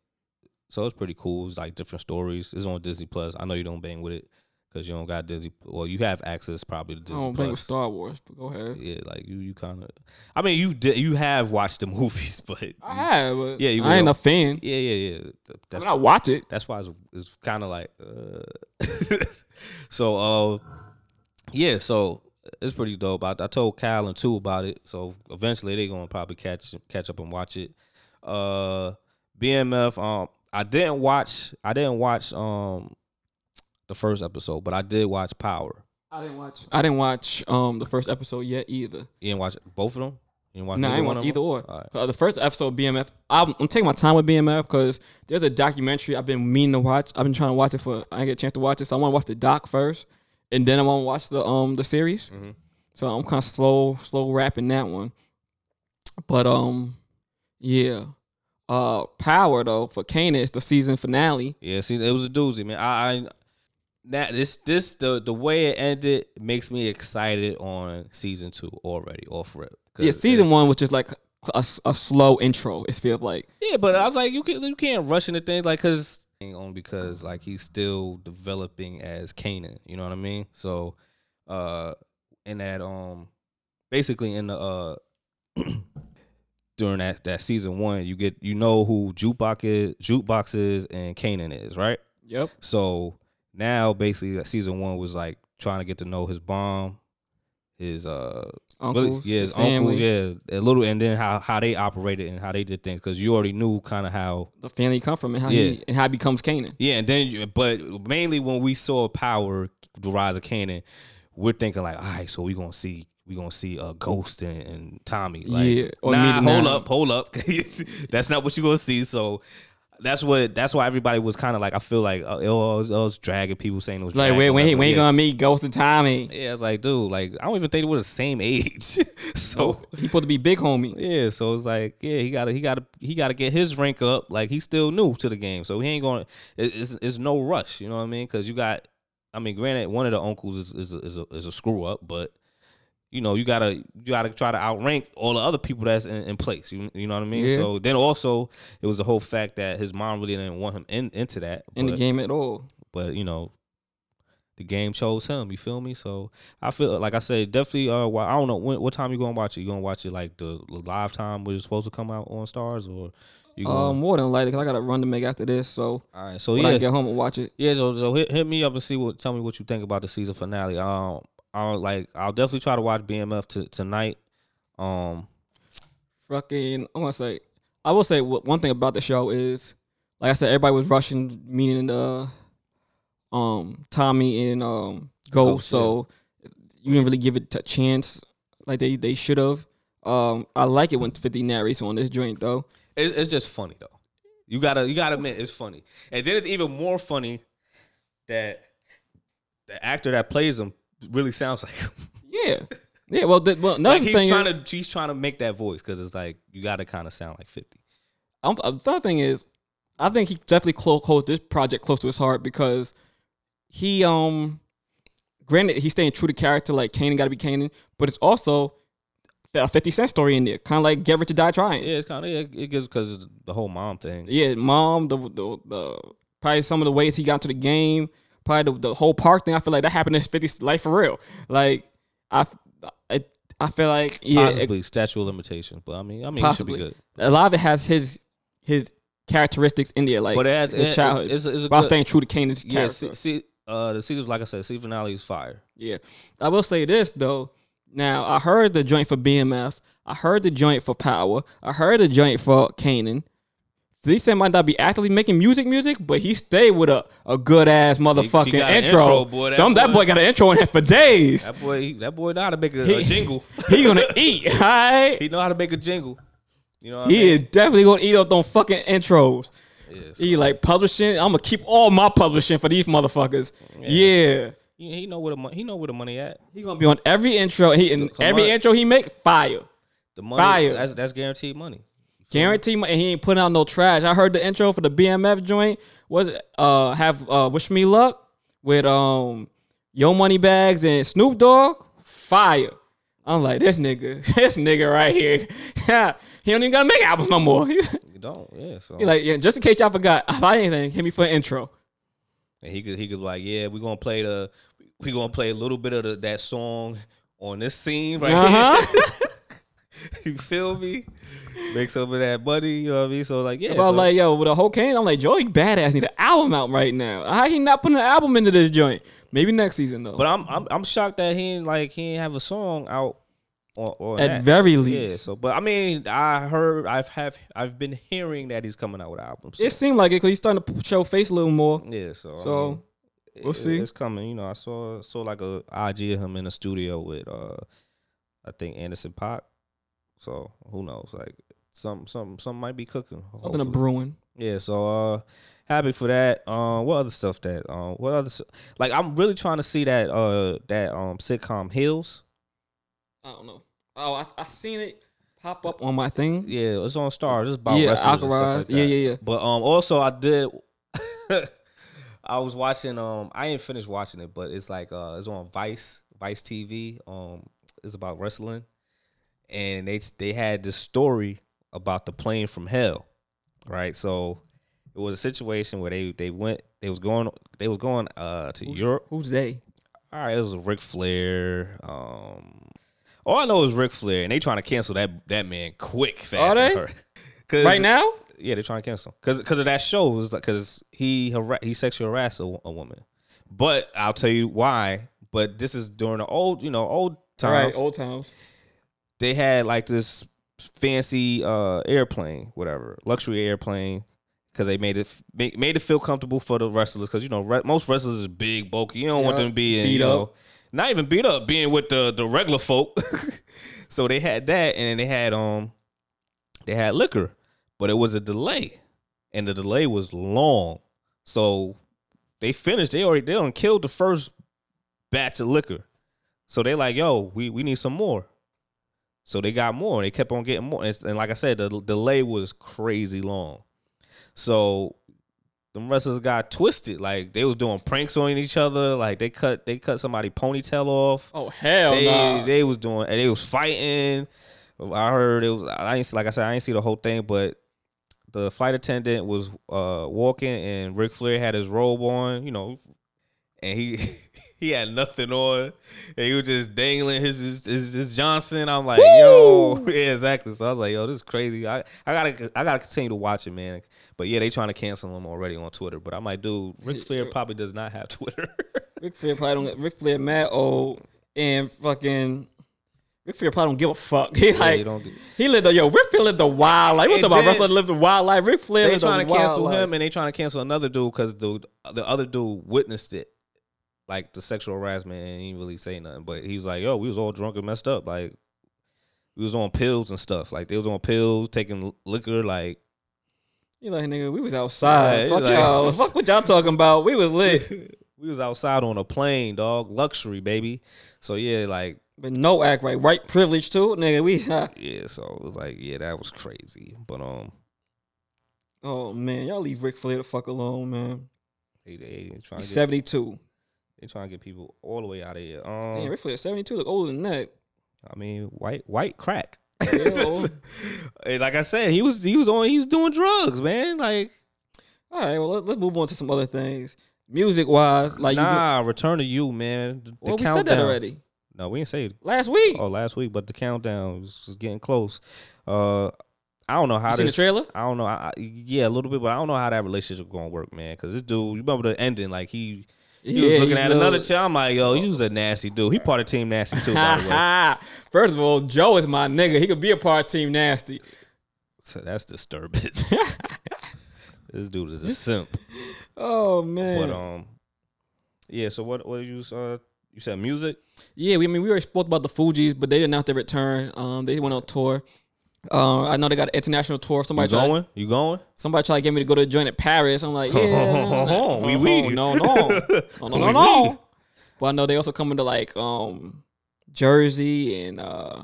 so it's pretty cool. It's like different stories. It's on Disney Plus. I know you don't bang with it because you don't got Disney. Well, you have access probably to I Disney don't think with. Star Wars, but go ahead. Yeah, like you, you kind of. I mean, you did. You have watched the <laughs> movies, but I have, but Yeah, you I ain't a fan. yeah, yeah, yeah. Th- I That's mean, I watch it. that's why it's, it's kind of like uh <laughs> so uh yeah so it's pretty dope I, I told Kyle and two about it so eventually they're gonna probably catch catch up and watch it uh bmf um i didn't watch i didn't watch um the first episode but i did watch power I didn't watch. I didn't watch um the first episode yet either. you didn't watch both of them you didn't watch No, I neither ain't one watch either or. Right. Uh, the first episode of BMF. I'm, I'm taking my time with BMF because there's a documentary I've been meaning to watch. I've been trying to watch it for. I didn't get a chance to watch it, so I want to watch the doc first, and then I want to watch the um the series. Mhm. So I'm kind of slow, slow wrapping that one. But um, yeah. Uh, Power though for Kanan is the season finale. Yeah, see, it was a doozy, man. I, I that this this the the way it ended makes me excited on season two already, off rip. Yeah, season one was just like a, a slow intro. It feels like. Yeah, but I was like, you can you can't rush into things like because on because like he's still developing as Kanan. You know what I mean? So, uh, in that um basically in the uh <clears throat> during that that season one, you get you know who jukebox is, jukebox is, and Kanan is right. Yep. So now basically that season one was like trying to get to know his bomb, his uh Uncles. yeah, his, his uncles, yeah, a little, and then how how they operated and how they did things because you already knew kind of how The family come from and how Yeah. he and how he becomes Kanan. yeah, and then you, but mainly when we saw Power, the rise of Kanan, we're thinking like, all right, so we gonna see we gonna see a ghost and, and Tommy. Like, Yeah, or nah, hold now. up, hold up. <laughs> that's not what you gonna see. So that's what that's why everybody was kind of like I feel like uh, it, was, it was dragging people saying it was Like dragging, when when he when he gonna meet Ghost and Tommy? yeah, it's like dude, like I don't even think they were the same age. <laughs> so He supposed to be big homie. yeah, so it's like, yeah, he gotta, he gotta, he gotta get his rank up. Like he's still new to the game, so he ain't going. to It's, it's no rush, you know what I mean? Because you got, I mean, granted, one of the uncles is is a, is a, is a screw up, but you know, you gotta, you gotta try to outrank all the other people that's in, in place. You, you know what I mean? Yeah. So then also, it was the whole fact that his mom really didn't want him in, into that in the game at all. but you know the game chose him you feel me so i feel like i said definitely uh why- i don't know when, what time you gonna watch it you gonna watch it like the live time where it's supposed to come out on Starz or you gonna Um, more than likely, 'cause I got to run to make after this. So all right so when I yeah get home and watch it. yeah so, so hit, hit me up and see what tell me what you think about the season finale um i'll like i'll definitely try to watch bmf t- tonight um Fucking, I want to say, I will say one thing about the show is, like I said, everybody was rushing, meaning uh, um, Tommy and um, Ghost. Ghost, yeah. so you didn't really give it a chance like they they should have. Um, I like it when Fifty narrates on this joint though. it's, it's just funny though you gotta you gotta admit it's funny and then it's even more funny that the actor that plays him really sounds like him Yeah, yeah. Well, the, well, another like he's thing, trying is, to he's trying to make that voice because it's like you got to kind of sound like Fifty. um, uh, the other thing is, I think he definitely close holds this project close to his heart because he um, granted he's staying true to character like Kanan got to be Kanan, but it's also a Fifty Cent story in there, kind of like Get Rich or Die Trying. Yeah, it's kind of it, it gives because the whole mom thing. Yeah, mom, the, the the probably some of the ways he got to the game, probably the, the whole park thing. I feel like that happened in 50's life for real. Like I, I, I feel like yeah, it- Possibly statute of limitations, but I mean, I mean, Possibly. it should be good. a lot of it has his his characteristics in there, like But it has his it- childhood, It's, it's a while good, staying true to Kanan's yeah. character. See, see, uh, the season, like I said, season finale is fire. Yeah. I will say this though. Now I heard the joint for BMF. I heard the joint for Power. I heard the joint for Kanan. He said might not be actively making music, music, but he stayed with a, a good ass motherfucking got an intro. intro, boy. That Them- that boy- boy got an intro in here for days. That boy, that boy know how to make a, a jingle. he gonna eat, <laughs> alright? he know how to make a jingle. You know, He I is definitely gonna eat up them fucking intros. Yeah, so He like publishing. I'm gonna keep all my publishing for these motherfuckers. Yeah. he, he know where the he know where the money at. He gonna be on every intro. He Come every on. intro he make fire. The money, Fire. That's, that's guaranteed money. Guarantee my, and he ain't putting out no trash. I heard the intro for the BMF joint was it, uh have uh wish me luck with um Yo Money Bags and Snoop Dogg. Fire. I'm like this nigga, <laughs> this nigga right here. Yeah, <laughs> he don't even gotta make albums no more. <laughs> You don't, yeah. So he like, yeah, just in case y'all forgot, if I anything, hit me for an intro. And he could he could like, yeah, we're gonna play the we gonna play a little bit of the, that song on this scene right Uh-huh. here. <laughs> you feel me? Make some of that money, you know what I mean? So like, yeah. Was so- like, yo, with a whole cane, I'm like, Joey badass need an album out right now. How he not putting an album into this joint? Maybe next season though. but I'm I'm I'm shocked that he ain't like he ain't have a song out or, or At that. very least. Yeah, so but I mean, I heard I've have I've been hearing that he's coming out with albums. So, it seemed like it because he's starting to show face a little more. yeah, so I mean, we'll it- see. It's coming. You know, I saw saw like a IG of him in the studio with uh I think Anderson .Paak. So who knows? Like some some some might be cooking. Something a brewing. Yeah, so uh happy for that. Um what other stuff that um what other like I'm really trying to see that uh that um sitcom Heels. I don't know. Oh, I, I seen it pop up on my thing. Yeah, it's on Starz. It's about Yeah, wrestlers and stuff Alcaraz. like. Yeah, yeah, yeah. But um also I did <laughs> I was watching um I ain't finished watching it, but it's like uh it's on Vice, Vice TV. Um it's about wrestling. And they they had this story about the plane from hell. Right? So it was a situation where they they went they was going they was going uh to Europe. Who's they? all right, it was Ric Flair. Um, all I know is Ric Flair, and they trying to cancel that that man quick, fast. Are they? <laughs> Right now? Yeah, they're trying to cancel because because of that show. Is because he he sexually harassed a, a woman. But I'll tell you why. But this is during the old, you know, old times. Right, old times. They had like this fancy uh airplane, whatever, luxury airplane, because they made it made, made it feel comfortable for the wrestlers. Because you know re- most wrestlers is big, bulky. You don't want them being beat you know, up. not even beat up, being with the the regular folk. <laughs> so they had that, and then they had um they had liquor, but it was a delay, and the delay was long. So they finished. They already they done killed the first batch of liquor. So they like, yo, we we need some more. So they got more. And they kept on getting more, and, and like I said, the, delay was crazy long. So them wrestlers got twisted. Like they was doing pranks on each other. Like they cut they cut somebody ponytail off. Oh hell they nah. they was doing and they was fighting. I heard it was I ain't like I said I ain't see the whole thing, but the flight attendant was uh walking and Ric Flair had his robe on, you know, and he <laughs> he had nothing on, and he was just dangling his his, his, his Johnson. I'm like, yo, <laughs> yeah, exactly. So I was like, yo, this is crazy. I, I gotta I gotta continue to watch it, man. But yeah, they trying to cancel him already on Twitter. But I'm like, dude, Ric Flair probably does not have <laughs> Twitter. Ric Flair probably don't. Ric Flair mad old and fucking. Ric Flair probably don't give a fuck. He like get- he lived the yo. Ric Flair lived the wild life. What about wrestler lived the wild life? Ric Flair they lived the trying to wild cancel life. him, and they trying to cancel another dude because the the other dude witnessed it, like the sexual harassment, and he didn't really say nothing. But he was like, "Yo, we was all drunk and messed up. Like we was on pills and stuff. Like they was on pills, taking liquor. Like You like nigga, we was outside. Yeah, fuck like- y'all. <laughs> Fuck what y'all talking about. We was lit. <laughs> we was outside on a plane, dog, luxury, baby. So yeah, like But no act right. White privilege too, nigga. We <laughs> yeah. So it was like, yeah, that was crazy. But um, Oh man, y'all leave Ric Flair the fuck alone, man. they they He's seventy two. They trying to get people all the way out of here. Damn, Um, Ric Flair seventy two look older than that. I mean, white white crack. <laughs> Like I said, he was he was on he was doing drugs, man. Like All right, well let's, let's move on to some other things. Music wise, like you, nah, return to you, man. The, the well, we said that already No, we didn't say it. last week. Oh, last week, but the countdown was getting close. Uh, I don't know how You seen the trailer? I don't know. I, I- yeah, a little bit, but I don't know how that relationship gonna work, man. Because this dude, you remember the ending? Like he, he was looking at little- another child. I'm like, yo, he was a nasty dude. He part of Team Nasty too, by the way. <laughs> First of all, Joe is my nigga. He could be a part of Team Nasty. So that's disturbing. <laughs> this dude is a simp. Oh man. But um, yeah. So what? What you uh? You said music. Yeah, we I mean we already spoke about the Fugees, but they didn't announced their return. Um, they went on tour. Uh, I know they got an international tour. You Somebody tried, going? You going? somebody tried to get me to go to a joint at Paris. I'm like, yeah, <laughs> Oui, oui. no, no, <laughs> no, no, no, no, no. But I know they also coming to like um Jersey and uh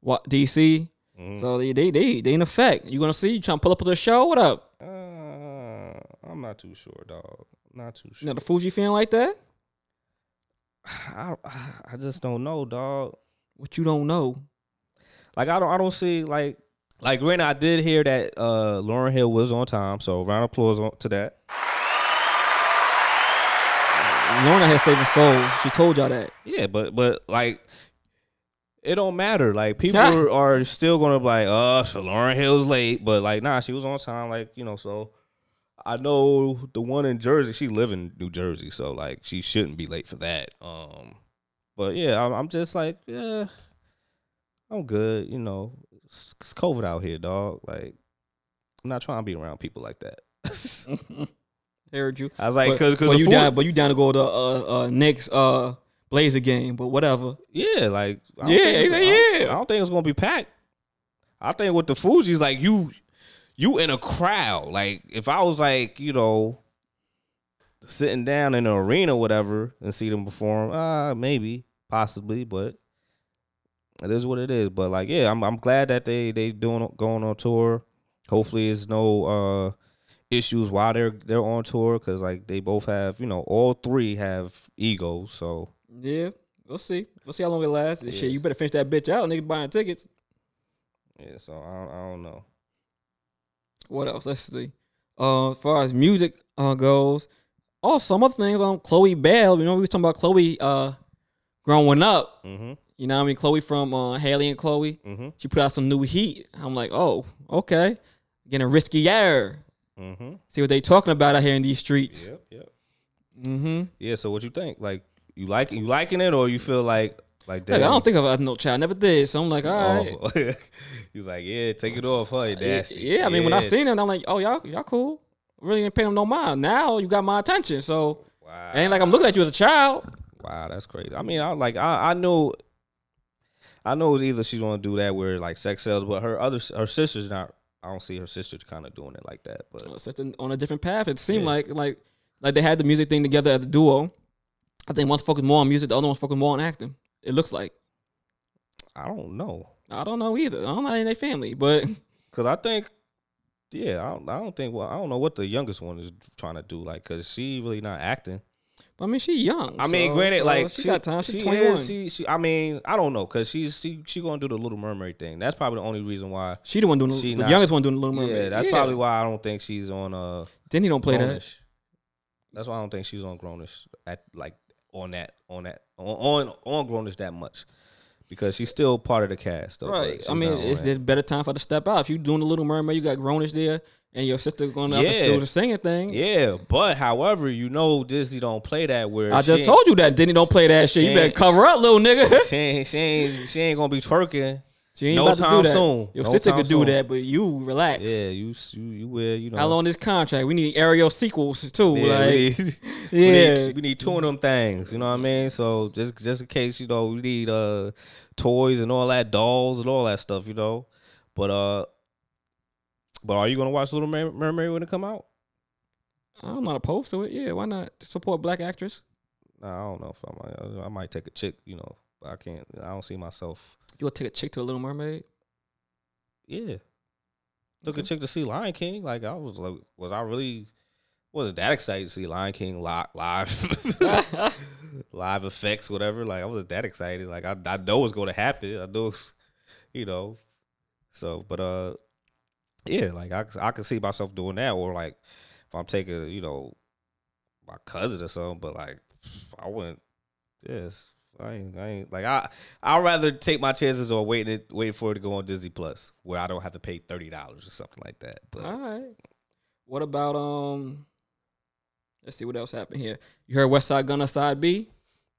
what DC. Mhm. So they they they they in effect. You gonna see? You trying to pull up to the show? What up? Uh, I'm not too sure, dog. Not too You sure. know the Fugee fan like that? <sighs> I I just don't know, dog. What you don't know? Like I don't I don't see like like granted I did hear that uh Lauryn Hill was on time, so round of applause on, to that. Lorna had saving souls. She told y'all that. Yeah, but but like it don't matter. Like people are, are still gonna be like, uh, so Lauryn Hill's late, but like nah, she was on time. Like you know, so I know the one in Jersey. She live in New Jersey, so like she shouldn't be late for that. Um, but yeah, I'm, I'm just like, yeah, I'm good. You know, it's, it's COVID out here, dog. Like I'm not trying to be around people like that. <laughs> Heard you. I was like, because because you down, but you down to go to uh uh next uh Blazer game, but whatever. Yeah, like Yeah, yeah, I don't- yeah. I don't think it's gonna be packed. I think with the Fugees, like you, you in a crowd. Like if I was like you know, sitting down in an arena, or whatever, and see them perform, uh, maybe, possibly, but it is what it is. But like, yeah, I'm I'm glad that they they doing going on tour. Hopefully, it's no uh issues while they're they're on tour because like they both have you know all three have egos. So Yeah, we'll see. We'll see how long it lasts. Yeah. Shit, you better finish that bitch out. Niggas buying tickets. yeah, so I don't, I don't know. What else? Let's see. Uh, as far as music uh goes, oh, some other things on Chloe Bell. You know, we were talking about Chloe uh, growing up. Mm-hmm. You know, what I mean, Chloe from uh, Halle and Chloe. Mm-hmm. She put out some new heat. I'm like, oh, okay, getting risky air. Mm-hmm. See what they talking about out here in these streets. Yep. Yep. Mm-hmm. Yeah. So what you think? Like you like you liking it, or you feel like like Like, I don't think of a no child. Never did. So I'm like, all right. Oh. <laughs> he was like, yeah, take it off, huh? you Yeah, nasty. yeah, I mean, when I Yeah. seen it, I'm like, oh, y'all, y'all cool. Really didn't pay them no mind. Now you got my attention. So Wow. ain't like I'm looking at you as a child. Wow, that's crazy. I mean, I like I I knew I know it was either she's gonna do that where like sex sells, but her other her sister's not. I don't see her sister kind of doing it like that. But just in- on a different path. It seemed Yeah. like like like they had the music thing together as a duo. I think one's focused more on music, the other one's focused more on acting. It looks like. I don't know I don't know either. I don't know in their family, but <laughs> because I think yeah, I don't, I don't think well I don't know what the youngest one is trying to do like because she really not acting. I mean, she young. I mean, so- granted, so like she, got time. She's she 21. she she. I mean, I don't know because she's she she gonna do the Little Mermaid thing. That's probably the only reason why. she the one doing she the, the not- youngest one doing the Little Mermaid. Yeah, that's probably why I don't think she's on uh. Then he don't play that. That's why I don't think she's on Grownish at like on that on that on on, on Grownish that much because she's still part of the cast. Though, Right. I mean, it's better time for her to step out. If you doing the Little Mermaid, you got Grownish there, and your sister going out Yeah. to do the singing thing. yeah, but however, you know Disney don't play that where I just told you that. He don't play that shit. You better cover up, little nigga. she ain't she ain't she ain't gonna be twerking. She ain't No about to do time that. soon. Your No sister could do soon. that, but you relax. Yeah, you you you will you know. How long this contract? We need Ariel sequels too. Yeah, like, <laughs> we need, we yeah. need, we need two of them things. You know what I mean? So just just in case, you know, we need uh toys and all that, dolls and all that stuff. You know, but uh, but are you gonna watch Little Mermaid when it come out? I'm not opposed to it. Yeah, why not support black actress? Nah, I don't know if I might. I might take a chick. You know, I can't. I don't see myself. You gonna take a chick to the Little Mermaid? Yeah, took a Okay. chick to see Lion King. Like I was like, was I really? Wasn't that excited to see Lion King live, live, <laughs> live effects, whatever. Like I wasn't that excited. Like I, I know it's going to happen. I know, <laughs> you know. So, but uh, yeah, like I, I can see myself doing that, or like if I'm taking, you know, my cousin or something. But like, I wouldn't. Yes, I ain't. I ain't like I. I'd rather take my chances on waiting, it, waiting for it to go on Disney Plus, where I don't have to pay thirty dollars or something like that. But All right. What about um? Let's see what else happened here. You heard West Side Gunna Side B?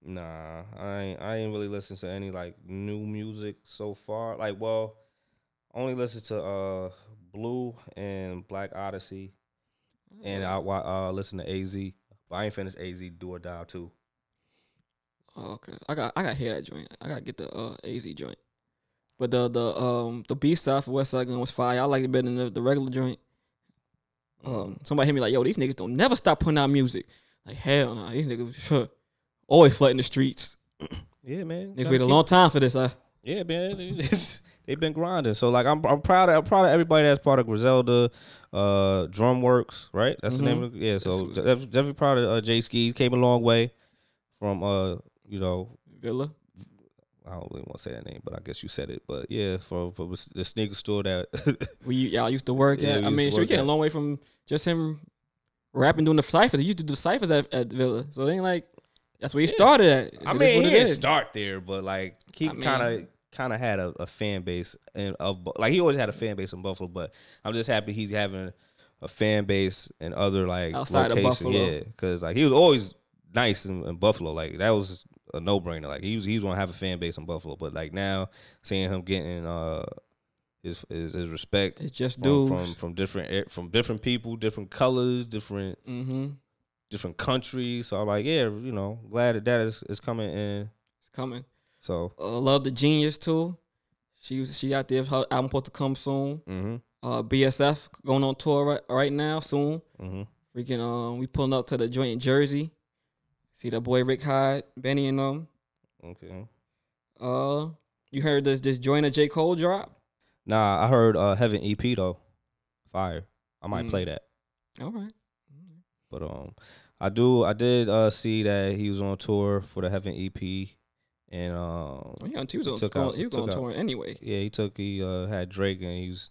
Nah, I ain't I ain't really listened to any like new music so far. Like, well, only listen to uh Blue and Black Odyssey, and I uh listen to AZ. But I ain't finished AZ Doe or Die II. Oh, okay. I got I got hear that joint. I got to get the uh, AZ joint. But the the um the B side for Westside Gunn was fire. I like it better than the, the regular joint. Um, somebody hit me like, "Yo, these niggas don't never stop putting out music." Like hell no, these niggas always flooding the streets. <clears throat> Yeah, man. Niggas Gotta wait a long time for this. Huh? Yeah, man. <laughs> They've been grinding. So like, I'm I'm proud of I'm proud of everybody that's part of Griselda, uh, Drumworks, right? That's the name of it. Yeah. So definitely proud of uh, Jae Skeese. Came a long way from uh, you know, Villa. I don't really want to say that name, but I guess you said it. But yeah, for, for the sneaker store that <laughs> We y'all used to work Yeah, at. I mean, sure, we came a long way from just him rapping doing the ciphers. He used to do ciphers at, at Villa, so they ain't like that's where he started at. I So that's mean, he it didn't start there, but like he kind of kind of had a, a fan base and of like he always had a fan base in Buffalo. But I'm just happy he's having a fan base in other like Outside of locations. Buffalo. Yeah, because like he was always nice in, in Buffalo. Like that was a no brainer. Like he was he was gonna have a fan base in Buffalo. But like now seeing him getting uh his his, his respect It's just from, dudes. from from different from different people, different colors, different mm-hmm. different countries. So I'm like, yeah, you know, glad that that is, is coming in. It's coming. So, Uh, love the genius too. She was she out there. Her album supposed to come soon. mm-hmm, Uh, BSF going on tour right, right now soon. mm-hmm. Freaking um, we pulling up to the joint in Jersey. See the boy Rick Hyde, Benny and them. Okay. Uh, you heard this this joint of J Cole drop? Nah, I heard uh Heaven EP though. Fire. I might Mm. play that. All right. But um I do I did uh see that he was on tour for the Heaven EP and um he on, he was on, took going, out- he was on out- tour anyway. yeah, he took he uh had Drake and he was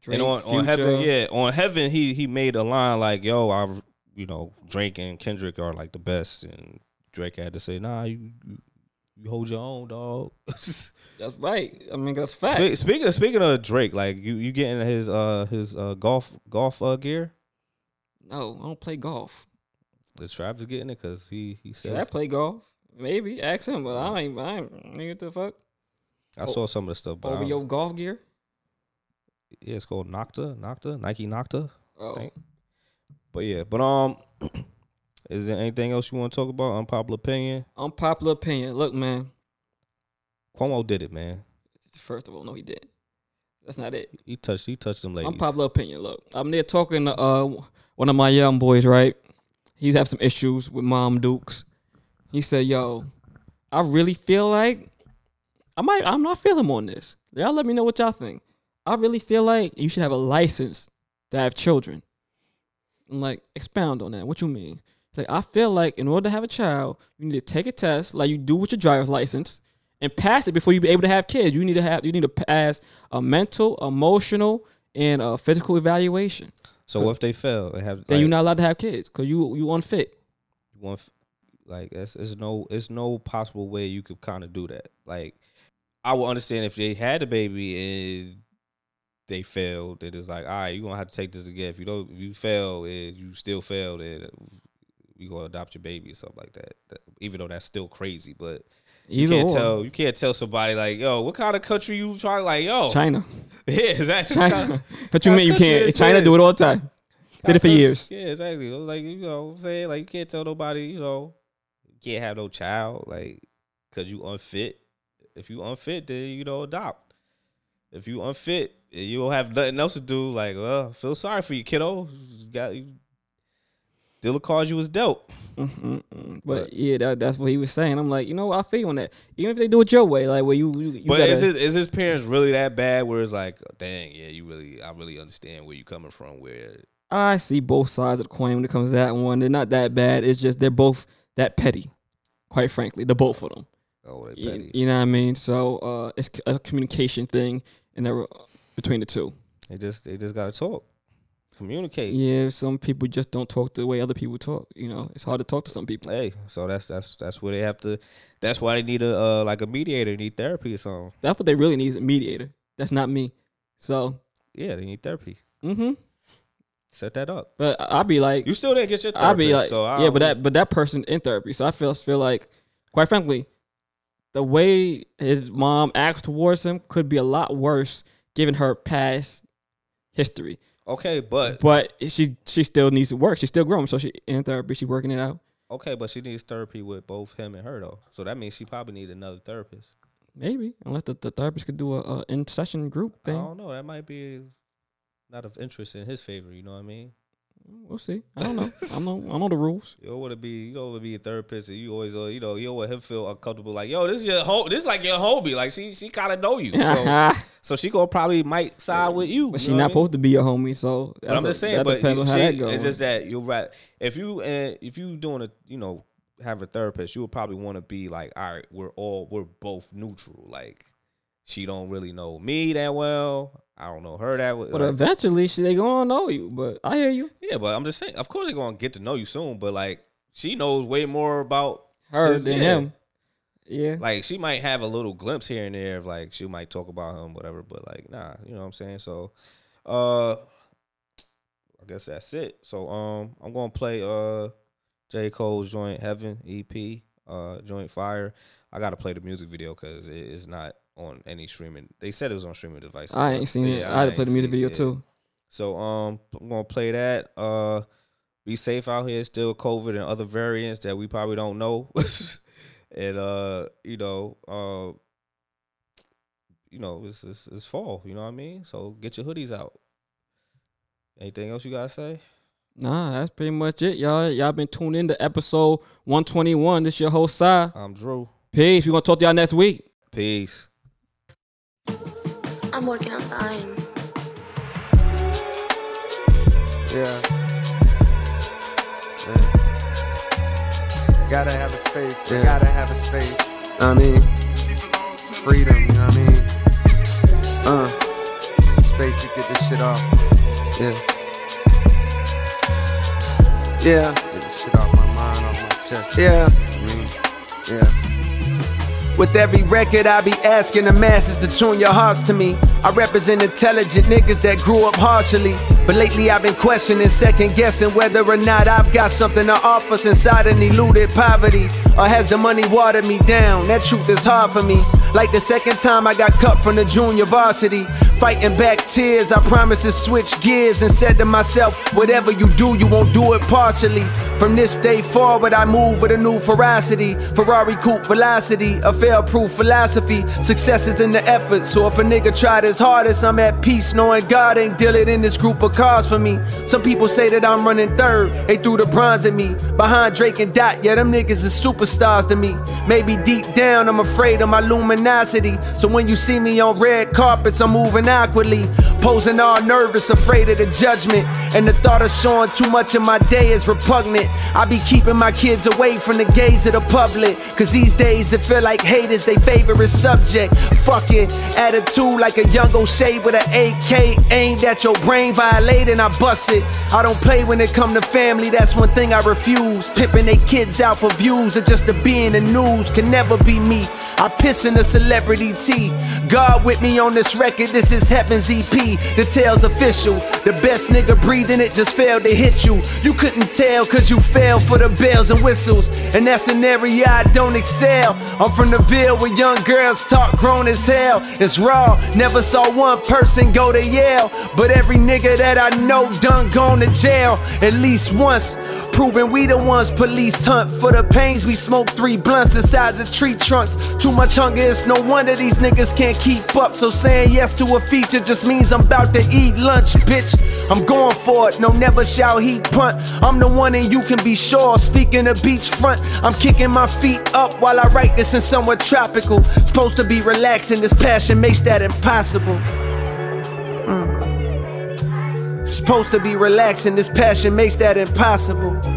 Drake, and on, on Heaven, yeah, on Heaven he he made a line like, "Yo, I you know, Drake and Kendrick are like the best, and Drake had to say, "Nah, you you, hold your own, dog." <laughs> That's right. I mean, that's fact. Spe- speaking of, speaking of Drake, like you you getting his uh his uh golf golf uh gear? No, I don't play golf. Is Travis getting it? Cause he he Should I play golf? Maybe. Ask him, but I ain't. I ain't. Nigga, what the fuck? I saw some of the stuff, but Over your golf gear? yeah, it's called Nocta, Nocta, Nike Nocta. Oh, But yeah, but um, <clears throat> is there anything else you want to talk about? Unpopular opinion. unpopular opinion. Look, man. Cuomo did it, man. First of all, no, he didn't. That's not it. He touched he touched them ladies. Unpopular opinion. Look, I'm there talking to uh one of my young boys, right? He's have some issues with Mom Dukes. He said, "Yo, I really feel like I might. I'm not feeling on this. Y'all let me know what y'all think. I really feel like you should have a license to have children." I'm like, expound on that. What you mean? He's like, I feel like in order to have a child, you need to take a test like you do with your driver's license and pass it before you be able to have kids. You need to have you need to pass a mental, emotional, and a physical evaluation. so what if they fail? They have Then like, you're not allowed to have kids because you you unfit. You f- like it's, it's no it's no possible way you could kind of do that. Like I would understand if they had a baby and they failed. It is like all right, you're gonna have to take this again. If you don't, if you fail, and you still fail, then eh, we gonna adopt your baby or something like that. That- Even though that's still crazy, but you can't or. tell you can't tell somebody like yo, what kind of country you trying like yo? China, <laughs> Yeah, exactly. China. what <laughs> you mean you can't? China do it all the time. Did it for years. Yeah, exactly. Like you know, what I'm saying like you can't tell nobody, you know, you can't have no child like because you unfit. If you unfit, then you know adopt. If you unfit, and you don't have nothing else to do. Like, well, feel sorry for you, kiddo. You got you. The cards you was dealt. Mm-mm-mm. But But- yeah, that, that's what he was saying. I'm like, you know. I feel on that. Even if they do it your way, like where you, you, you but gotta, is his is his parents really that bad? Where it's like, dang, yeah, you really, I really understand where you coming from. Where I see both sides of the coin when it comes to that one. They're not that bad. It's just they're both that petty. Quite frankly, the both of them. oh, You, you know what I mean? So uh, it's a communication thing and there between the two. They just they just gotta talk, communicate. Yeah, some people just don't talk the way other people talk. You know, it's hard to talk to some people. Hey, so that's that's that's where they have to. That's why they need a uh, like a mediator, need therapy or something. That's what they really need is a mediator. That's not me. So, Yeah, they need therapy. mm-hmm. Set that up. But I'd be like, You still didn't get your I'd be like, so I yeah, but that but that person in therapy. So I feel feel like, quite frankly, the way his mom acts towards him could be a lot worse given her past history. okay, but But she she still needs to work. She's still growing, so she in therapy. She's working it out. okay, but she needs therapy with both him and her though. So that means she probably need another therapist. Maybe unless the, the therapist could do a, a in session group thing. I don't know. That might be not of interest in his favor. You know what I mean? We'll see. I don't know. I know. I know the rules. <laughs> You don't want to be, you don't want to be a therapist, and you always, uh, you know, you don't want him feel uncomfortable. Like, yo, this is your home. This is like your homie. Like she, she kind of know you. So, <laughs> so she gonna probably might side with you. you she's not I mean? supposed to be your homie. So But I'm just saying, but depends on how see, that goes. it's just that you're right. If you uh, if you doing a you know have a therapist, you would probably want to be like, all right, we're all we're both neutral. Like she don't really know me that well. I don't know her that well. But Like, eventually, she they gonna know you. But I hear you. yeah, but I'm just saying. Of course, they're gonna get to know you soon. But like she knows way more about Her His- than yeah. him. Yeah. like she might have a little glimpse here and there of like she might talk about him, whatever. But like, nah, you know what I'm saying. So, uh, I guess that's it. So, um, I'm gonna play uh J Cole's Joint Heaven EP, uh, Joint Fire. I gotta play the music video because it is not on any streaming. They said it was on streaming devices. I ain't seen it. I had to play the music video it. too. So um, I'm gonna play that. Uh, be safe out here. Still COVID and other variants that we probably don't know. <laughs> and uh, you know, uh, you know, it's, it's it's fall. You know what I mean? So get your hoodies out. Anything else you gotta say? Nah, that's pretty much it, y'all. Y'all been tuned in to episode 121. This your host, Sai. I'm Drew. Peace. We gonna talk to y'all next week. Peace. I'm working on dying. Yeah. yeah. Gotta have a space. Yeah. gotta have a space. I mean, Freedom, you know what I mean? uh, Space to get this shit off. yeah. Yeah. Get the shit off my mind, off my chest. Yeah. I mean, yeah. With every record, I be asking the masses to tune your hearts to me. I represent intelligent niggas that grew up harshly. But lately, I've been questioning, second guessing whether or not I've got something to offer since I done eluded poverty. Or has the money watered me down? That truth is hard for me. Like the second time I got cut from the junior varsity. Fighting back tears, I promised to switch gears and said to myself, whatever you do, you won't do it partially. From this day forward, I move with a new ferocity. Ferrari coupe velocity, a fail proof philosophy. Success is in the effort, so if a nigga tried his hardest, I'm at peace knowing God ain't dealing in this group of cars for me. Some people say that I'm running third, they threw the bronze at me. Behind Drake and Dot, yeah, them niggas is superstars to me. Maybe deep down, I'm afraid of my luminosity. So when you see me on red carpets, I'm moving awkwardly. Posing all nervous, afraid of the judgment. And the thought of showing too much of my day is repugnant. I be keeping my kids away from the gaze of the public. Cause these days it feel like hate is their favorite subject. Fuck it, attitude like a young O'Shea with an AK aimed at your brain, violating, I bust it. I don't play when it come to family, that's one thing I refuse. Pimping they kids out for views or just to be in the news can never be me. I piss in the celebrity tea. God with me on this record, this is Heaven's EP. The tale's official. The best nigga breathing it just failed to hit you. You couldn't tell cause you fell for the bells and whistles. And that's an area I don't excel. I'm from the Ville where young girls talk grown as hell. It's raw, never saw one person go to Yale. But every nigga that I know done gone to jail at least once. Proving we the ones police hunt for the pains we smoke three blunts the size of tree trunks. Too much hunger, it's no wonder these niggas can't keep up. So saying yes to a feature just means I'm about to eat lunch, bitch. I'm going for it, no never shall he punt. I'm the one and you can be sure. Speaking of beachfront, I'm kicking my feet up while I write this in somewhere tropical. Supposed to be relaxing, this passion makes that impossible. Mm. Supposed to be relaxing, this passion makes that impossible.